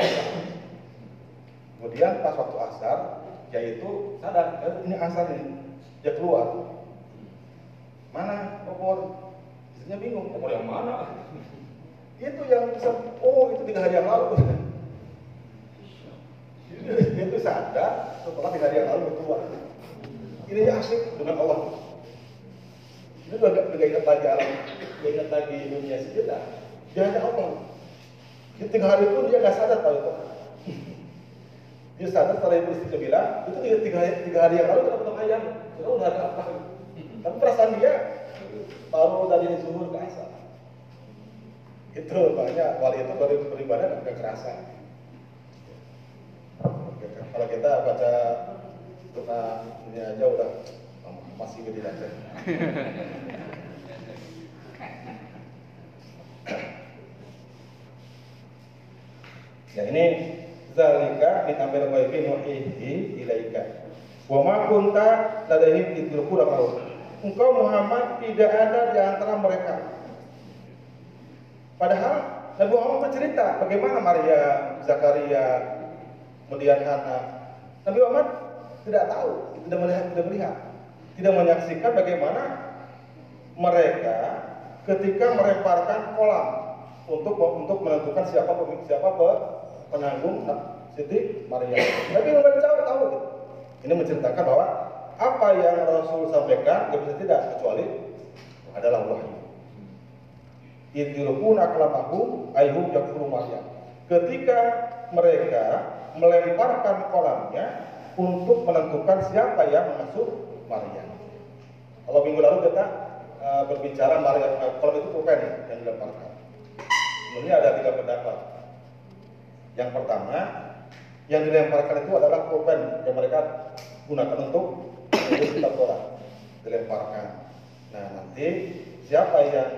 Kemudian pas waktu asar, yaitu sadar, eh, ini asar ini, dia keluar. Mana opor? Istrinya bingung, opor yang mana? itu yang bisa, oh itu tiga hari yang lalu. Dia tuh sadar setelah tiga hari yang lalu bertuah. Ini asik dengan Allah. Dia udah gak, gak ingat lagi alam, gak ingat lagi dunia sejenak. Dia hanya Allah. Di tiga hari itu dia nggak sadar tahu itu. Dia sadar setelah ibu istri bilang, itu tiga, tiga, hari, tiga hari yang lalu kita potong ayam. Sudah udah ada apa? Tapi perasaan dia baru dari zuhur ke asar. Itu banyak wali itu baru beribadah nggak kerasa. Kalau kita baca kita ini aja udah masih gede aja. Ya ini zalika ditambil ghaibi nuhihi ilaika. Wa ma kunta ladaihim idrukul maut. Engkau Muhammad tidak ada di antara mereka. Padahal Nabi Muhammad bercerita bagaimana Maria, Zakaria, kemudian Hana. Nabi Muhammad tidak tahu, tidak melihat, tidak melihat, tidak menyaksikan bagaimana mereka ketika melemparkan kolam untuk untuk menentukan siapa pemimpin siapa penanggung Siti Maria. Tapi Muhammad tahu tahu gitu. Ini menceritakan bahwa apa yang Rasul sampaikan tidak bisa tidak kecuali adalah wahyu. Idilkuna kalamahum ayhum yakfuru. Ketika mereka melemparkan kolamnya untuk menentukan siapa yang mengasuh Maryam. Kalau minggu lalu kita uh, berbicara Maryam, uh, kolam itu pulpen yang dilemparkan. Sebenarnya ada tiga pendapat. Yang pertama, yang dilemparkan itu adalah pulpen yang mereka gunakan untuk kitab Torah dilemparkan. Nah nanti siapa yang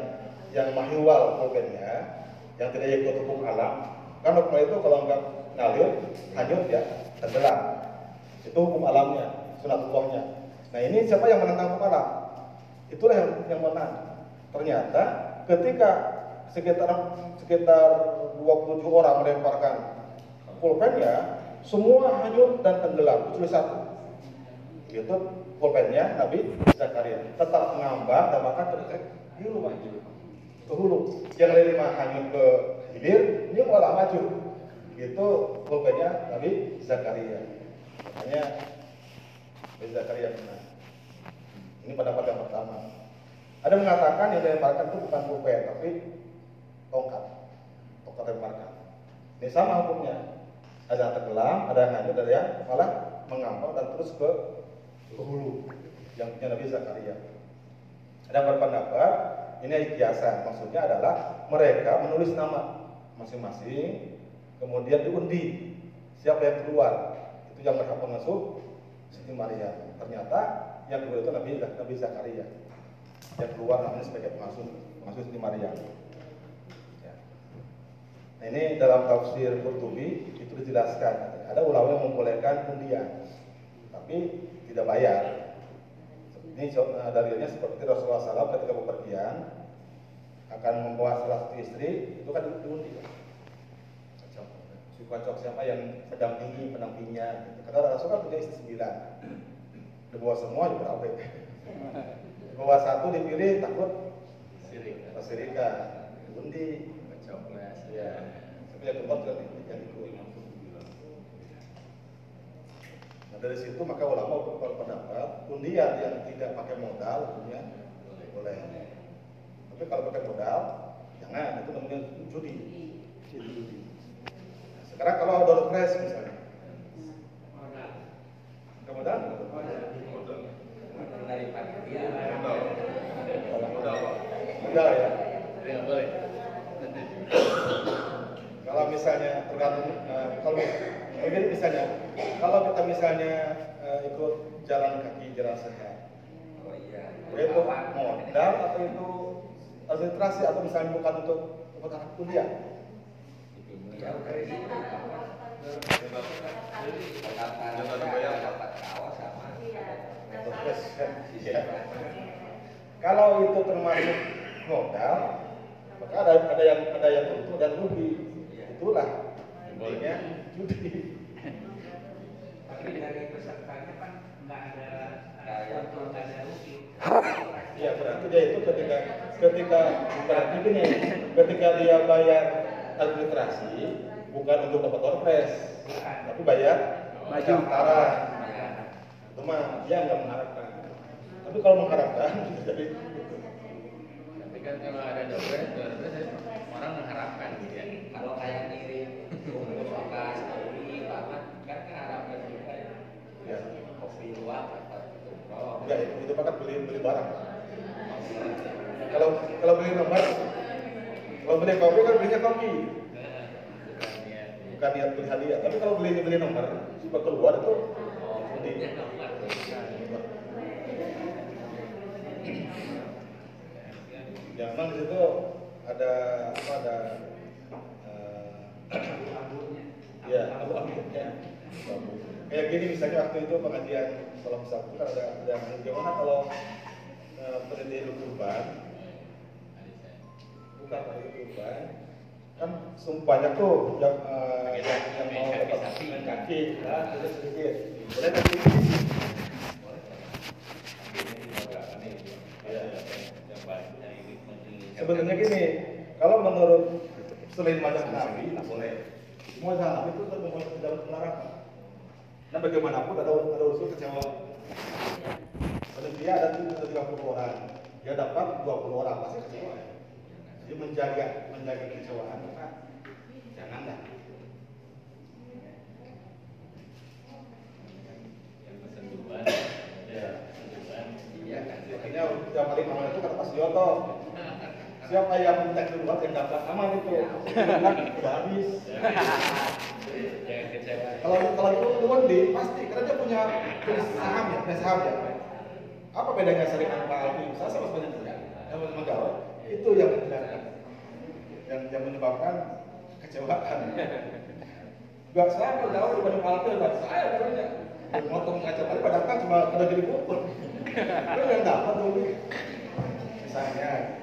yang mahiwal pulpennya, yang tidak ikut hukum alam, kan hukum itu kalau nggak ngalir, hanyut ya, tenggelam. Itu hukum alamnya, sunatullahnya. Nah ini siapa yang menentang hukum alam? Itulah yang, yang menang. Ternyata ketika sekitar sekitar 27 orang melemparkan pulpennya, semua hanyut dan tenggelam kecuali satu. Itu pulpennya Nabi Zakaria tetap mengambang dan maka terdekat di rumah ke hulu. Yang lima hanyut ke hilir, ini malah maju. Itu pulpennya Nabi Zakaria. Makanya Nabi Zakaria benar. Ini pendapat yang pertama. Ada mengatakan yang dilemparkan itu bukan pulpen, tapi tongkat. Tongkat lemparkan. Ini sama hukumnya. Ada yang tenggelam, ada yang hanyut, ada yang malah mengambang dan terus ke hulu yang punya Nabi Zakaria. Ada berpendapat ini biasa, maksudnya adalah mereka menulis nama masing-masing, kemudian diundi siapa yang keluar, itu yang berhak mengasuh Siti Maria. Ternyata yang keluar itu Nabi Nabi Zakaria, yang keluar namanya sebagai pengasuh pengasuh Siti Maria. Ya. Nah, ini dalam tafsir Qurtubi itu dijelaskan. Ada ulama yang membolehkan undian, tapi tidak bayar. Ini dalilnya seperti Rasulullah SAW ketika bepergian akan membawa salah satu istri itu kan diundi. Si kocok siapa yang pendampingi pendampingnya. Gitu. Kata Rasul kan punya istri sembilan. Dibawa semua juga apa? Dibawa satu dipilih takut Sirik. Sirika. Diundi. Coklat. Ya. Tapi yang keempat juga yang ikut. Nah, dari situ maka ulama berpendapat undian yang tidak pakai modal hukumnya boleh. Tapi kalau pakai modal jangan itu namanya judi. Judi. Sekarang kalau prize misalnya, pakai modal? ya. Kalau misalnya tergantung eh, kalau mungkin misalnya kalau kita misalnya eh, ikut jalan kaki jalan sehat oh iya itu modal atau itu administrasi atau misalnya bukan untuk anak kuliah jauh dari dapat sama kalau itu termasuk modal maka ada ada yang ada yang untung dan rugi. Itulah intinya. Judi tapi dari pesertanya kan nggak ada untung nggak ada rugi. Ya berarti dia itu ketika ketika berarti gini ketika dia bayar administrasi bukan untuk dapat orpres tapi bayar maju arah. Itu mah dia nggak mengharapkan. Tapi kalau mengharapkan jadi Tapi kan kalau ada dompet, dompet saya orang mengharapkan gitu ya. Kalau kayak ngirim bungkus bekas, kopi, apa kan kan harapkan juga ya. ya Kopi luwak apa itu. Kalau enggak itu, kan beli beli barang. Kalau kalau beli nomor kalau beli kopi kan belinya kopi Nah, bukan niat beli hadiah. Tapi kalau beli beli nomor sudah keluar itu beli. Dia nomor. Ya memang di situ ada apa ada eh, ya abu abunya kayak gini misalnya waktu itu pengajian kalau misal itu kan ada ada gimana kalau eh, peneliti kurban bukan peneliti kurban kan sumpahnya tuh yang eh, yang, yang mau Kaki dapat sapi. kaki nah itu sedikit boleh ya, ya. Sebenarnya gini, kalau menurut selain banyak nabi, nggak boleh. Semua nabi itu membuat dalam pelarangan. Nah bagaimanapun ada ada unsur kecewa. Pada dia ada tuh tiga puluh orang, dia dapat 20 orang pasti kecewa. Jadi menjaga menjaga kecewaan, maka janganlah. Yang pesen duluan, Ya. pesen duluan. Ya, makanya tiap kali malam itu kata Pak Yoto, siapa yang minta keluar yang dapat aman itu, kan udah habis. Kalau kalau itu Tuwandi pasti karena dia punya punya saham ya, punya saham ya. Apa bedanya sering Pak Alfi? Saya sama sebenarnya tidak. Yang Megawai itu yang yang yang, yang menyebabkan kecewaan. Gak saya kalau jauh dibanding Pak Alfi, gak saya sebenarnya. Motong kaca kali pada kan cuma kena jadi pukul. Itu yang dapat tuh. Misalnya ya,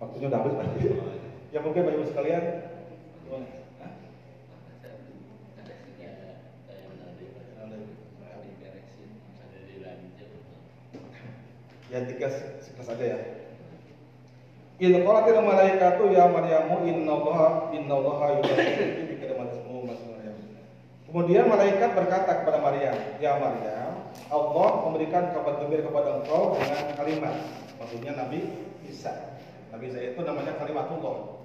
waktunya udah habis. Ya mungkin Bapak Ibu sekalian. Hah? Ada sini ada saya nanti ada diberesin, ada dilanjut. Ya tiga sekelas aja ya. Il qalatil malaikatu ya Maryamu innallaha innallaha yubasyyiruki bi kalimatin ismuhu Maryam. Kemudian malaikat berkata kepada Maryam, "Ya Maryam, Allah memberikan kabar gembira kepada engkau dengan kalimat." Maksudnya Nabi Isa. Nabi Isa itu namanya kalimatullah.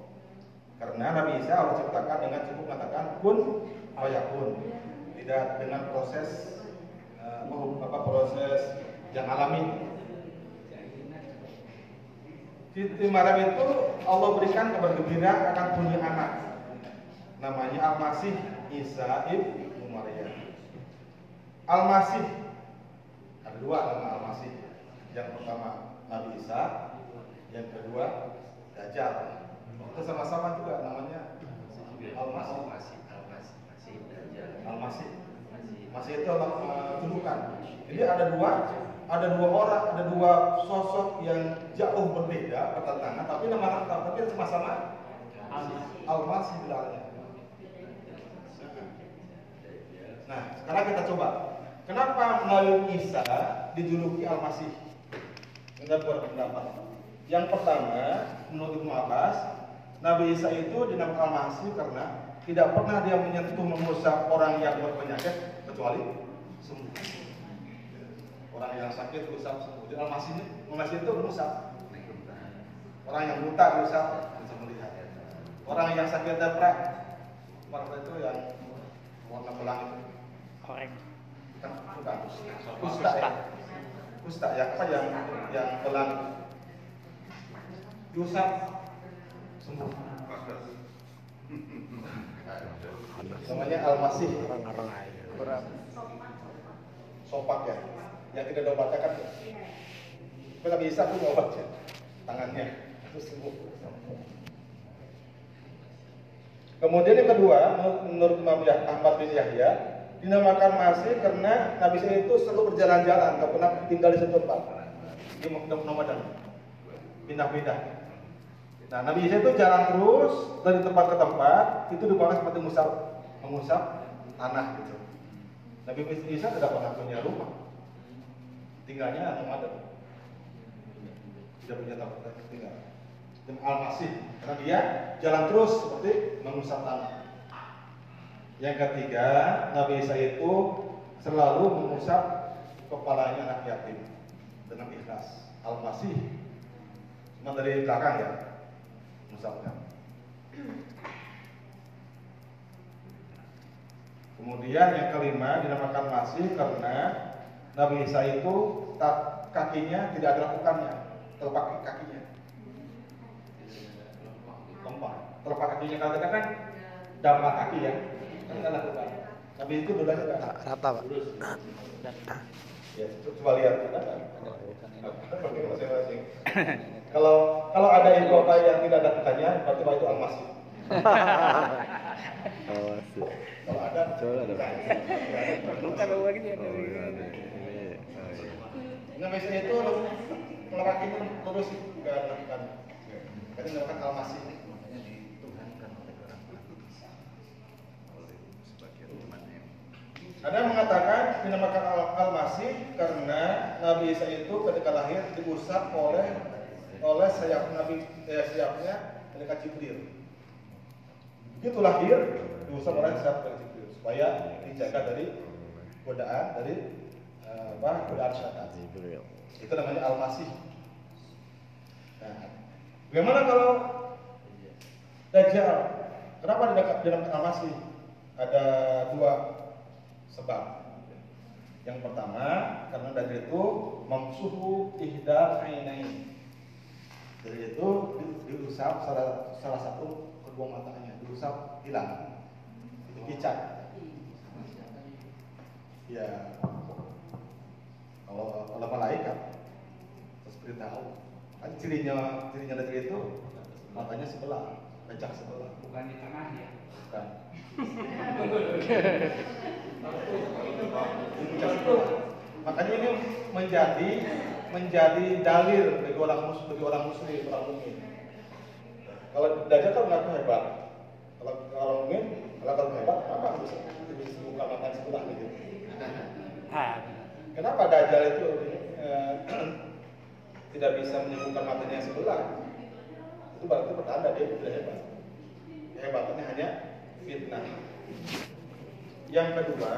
Karena Nabi Isa Allah ciptakan dengan cukup mengatakan kun fayakun. Tidak dengan proses eh, apa proses yang alami Siti Maryam itu Allah berikan kabar gembira akan punya anak. Namanya Al-Masih Isa ibnu Maryam. Al-Masih ada dua nama Al-Masih. Yang pertama Nabi Isa, yang kedua Dajjal. Itu sama-sama juga namanya Al-Masih. masih, masih, masih belajar. Al-Masih. Masih. Masih itu uh, julukan. Jadi ada dua, ada dua orang, ada dua sosok yang jauh berbeda pertentangan, tapi nama tapi sama-sama Al-Masih bilangnya. Nah, sekarang kita coba. Kenapa Nabi Isa dijuluki Al-Masih? Menurut beberapa pendapat. Yang pertama, menurut Ibnu Abbas, Nabi Isa itu dinamakan Al-Masih karena tidak pernah dia menyentuh mengusap orang yang berpenyakit kecuali sembuh. Orang yang sakit usap sembuh. Jadi Al-Masih ini, Al-Masih itu mengusap. Orang yang buta diusap bisa melihat. Orang yang sakit daprak, apa itu yang warna belang itu Korek. kan bukan kusta ya kusta ya apa yang yang belang diusap sembuh namanya almasih. Berapa? sopak ya yang tidak obatnya kan tapi nggak bisa tuh obatnya tangannya. Terus sembuh. Kemudian yang kedua menurut Imam Ahmad bin Yahya dinamakan masih karena Nabi Isa itu selalu berjalan-jalan nggak pernah tinggal di satu tempat. Dia mau nomaden pindah-pindah. Nah Nabi Isa itu jalan terus dari tempat ke tempat itu dipakai seperti musab mengusap tanah gitu. Nabi Isa tidak pernah punya rumah tinggalnya nomaden tidak punya tempat tinggal. Dan Al-Masih karena dia jalan terus seperti mengusap tanah. Yang ketiga, Nabi Isa itu selalu mengusap kepalanya anak yatim dengan ikhlas. Al-Masih cuma dari belakang ya, mengusapnya. Kemudian yang kelima dinamakan masih karena Nabi Isa itu tak, kakinya tidak ada lakukannya, telapak kakinya. Lempar. Telapak kakinya katakan kan dampak kaki ya, kan nggak lakukan. Nabi itu dudanya kan. Rata pak. Ya, coba lihat masing-masing. Kalau kalau ada ibu bapak yang tidak ada kekanya, berarti itu al-masih. Oh, sih. Kalau ada, Coba ada. bukan lagi dia. Nabi Isa itu kalau kakinya lurus nggak ada lakukan. Kan dinamakan al-masih. makanya dituhankan oleh orang oleh sebagian temannya Ada mengatakan dinamakan al- al-masih karena Nabi Isa itu ketika lahir diusap oleh oleh sayap Nabi eh, sayapnya malaikat Jibril. Begitu lahir diusap oleh sayap Jibril supaya dijaga dari godaan dari apa godaan syaitan. Itu namanya al-masih. Nah, bagaimana kalau Dajjal? Kenapa dinamakan dinamakan al-masih? Ada dua sebab. Yang pertama, karena Dajjal itu mamsuhu ihdal ainain. Dari itu di- diusap salah, salah satu kedua matanya, diusap hilang. Itu kicat. Ya, kalau kalau malaikat terus beritahu, kan cirinya cirinya Dajjal itu matanya sebelah, pecah sebelah. bukan di tengah ya Bukan. Pecah sebelah. Makanya ini menjadi menjadi dalil bagi orang mus bagi orang muslim, orang mukmin. Kalau dajjal kan mengaku hebat. Kalau kalau mukmin, kalau kalau hebat, apa bisa bisa buka makan sebelah gitu. Kenapa dajjal itu eh, tidak bisa menyembuhkan matanya yang sebelah? Itu berarti pertanda dia tidak hebat. Kehebatannya hanya fitnah. Yang kedua,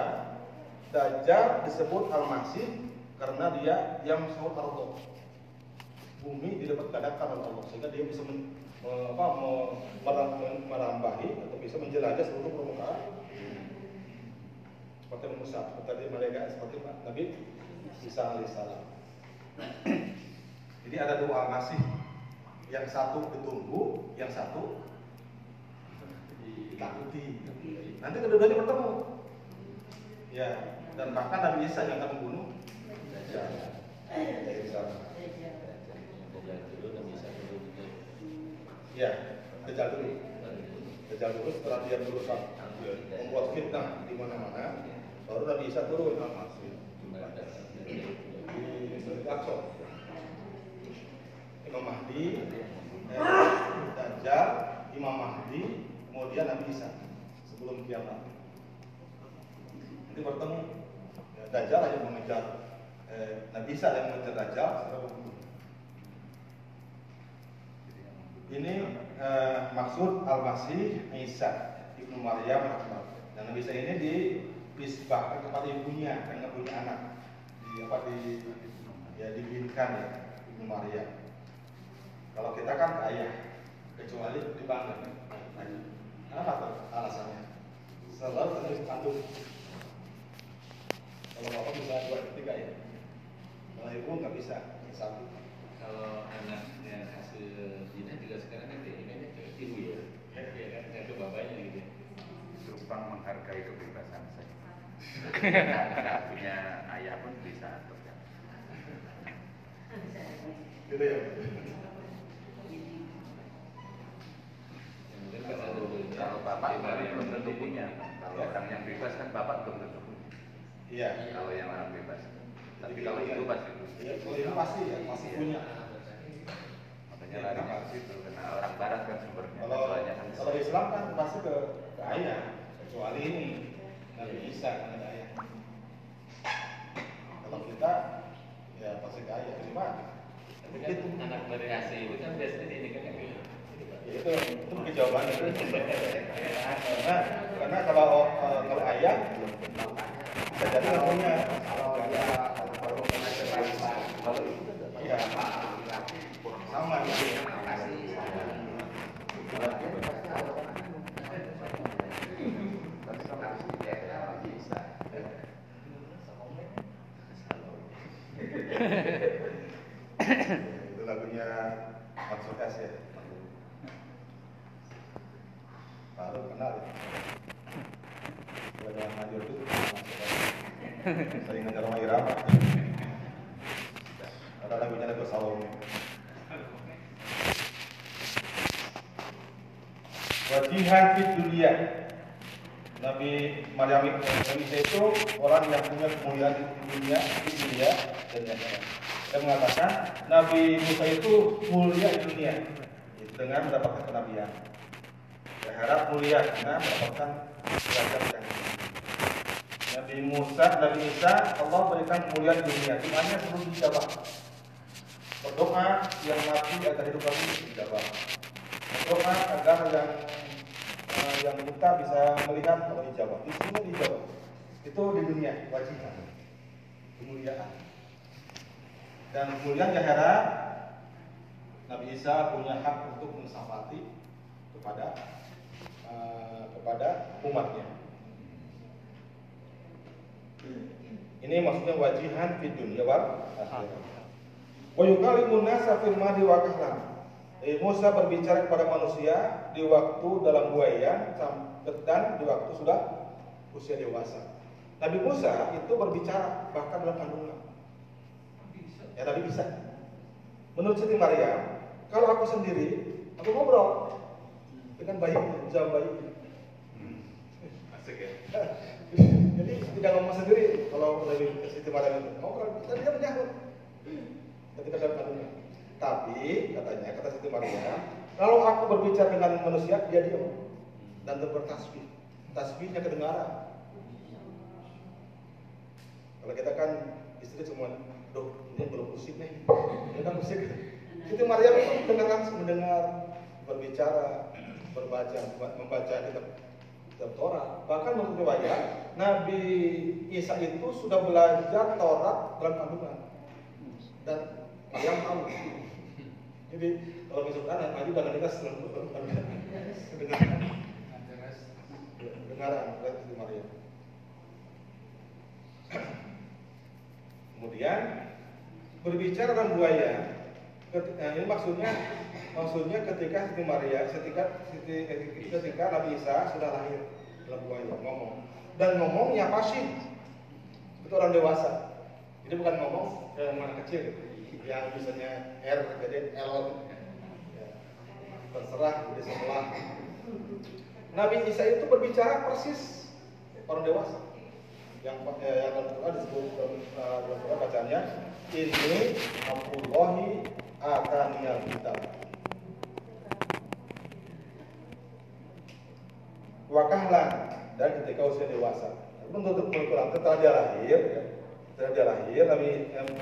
Dajjal disebut Al-Masih karena dia yang sahut Allah. Bumi didapat gadakan oleh Allah sehingga dia bisa men, me- apa, me- meram- merambahi atau bisa menjelajah seluruh permukaan seperti Musa, seperti malaikat seperti Nabi Isa alaihissalam. Jadi ada dua Al-Masih, yang satu ditunggu, yang satu ditakuti. Nanti kedua-duanya bertemu. Ya, dan bahkan Nabi Isa yang akan membunuh sana. Ya, Dajjal dulu. Dajjal dulu setelah dia berusaha membuat fitnah di mana-mana, baru Nabi Isa turun Al-Masih di Aqsa. Imam Mahdi, eh, Dajjal, Imam Mahdi, kemudian Nabi Isa sebelum kiamat. Nanti bertemu ya, Dajjal yang mengejar eh, Nabi Isa yang mengejar Dajjal. Ini eh, maksud Al-Masih Isa Ibnu Maryam. Dan Nabi Isa ini dipisbahkan kepada ibunya yang punya anak. Di apa di ya dibinkan ya Ibnu Maryam. Kalau kita kan ayah, kecuali dibanggakan. Nah, apa tuh alasannya? Selalu terus antum. Kalau bapak bisa dua tiga ya. Kalau ibu nggak bisa satu. Kalau anaknya hasil zina juga sekarang kan keinginannya ke ibu ya, ya kan nggak ke bapaknya gitu. Tumpang menghargai kebebasan nggak punya ayah pun bisa kan Gitu ya. Ya, mungkin ada kalau bapak belum tentu punya. Kalau orang yang bebas kan bapak belum tentu punya. Iya. kalau yang orang bebas. Tapi kalau itu pasti Iya, kalau itu pasti ya, pasti punya. makanya larinya ke situ karena orang barat kan sumbernya Kalau soalnya kan. kalau Islam kan pasti ke, ke ayah, kecuali ini Nabi bisa mengenai gaya Kalau kita ya pasti gaya ayah terima. Tapi kan itu. anak variasi itu kan biasanya dinikahkan ya, ya. Itu itu mungkin itu iya. karena karena kalau eh, kalau ayah bisa jadi Wajihan fit dunia Nabi Maryam itu orang yang punya kemuliaan di dunia, di dunia dan di akhirat. Saya mengatakan Nabi Musa itu mulia di dunia dengan mendapatkan kenabian. Saya harap mulia dengan mendapatkan derajat yang. Nabi Musa, Nabi Isa, Allah berikan kemuliaan di dunia. Di mana sebelum dijawab. Berdoa yang mati agar hidup lagi dijawab. Berdoa agar yang eh, yang buta bisa melihat Allah dijawab. Di sini dijawab. Itu di dunia wajiban. Kemuliaan. Dan kemudian di akhirat Nabi Isa punya hak untuk mensafati kepada eh, kepada umatnya. Ini maksudnya wajihan di dunia akhirat. Wa yukallimun nasa fil mahdi wa. Eh, Musa berbicara kepada manusia di waktu dalam buaya dan di waktu sudah usia dewasa. Nabi Musa itu berbicara bahkan dalam kandungan. Ya Nabi bisa. Menurut Siti Maryam, kalau aku sendiri, aku ngobrol dengan bayi, jam bayi. Asik ya. Jadi tidak ngomong sendiri kalau Nabi Siti Maryam itu ngobrol, dan dia menyahut ketika dalam kandungan. Tapi katanya kata Siti Maryam, kalau aku berbicara dengan manusia, dia diam dan bertasbih. Tasbihnya kedengaran. Kalau kita kan istri cuma, duh ini belum musik nih, ini kan musik. Siti Maryam itu mendengar langsung mendengar, berbicara, berbaca, membaca kitab kitab Torah. Bahkan menurut riwayat, Nabi Isa itu sudah belajar Torah dalam kandungan dan Maryam tahu. Jadi kalau misalkan anak maju dengan kita setelah kedengaran, kedengaran dari Siti Maryam. Kemudian berbicara tentang buaya, nah, ini maksudnya maksudnya ketika Siti Maria, ketika Siti- ketika Nabi Isa sudah lahir dalam buaya ngomong. Dan ngomongnya fasih itu orang dewasa. Jadi bukan ngomong kayak anak kecil yang misalnya R jadi L. Ya, terserah di sebelah. Nabi Isa itu berbicara persis orang dewasa. Yang eh, yang dalam Quran disebut dalam, dalam Quran bacanya ini Abdullahi akaniyal kitab. Wakahlan dan ketika usia dewasa menurut Quran setelah dia lahir ya, setelah dia lahir Nabi Nabi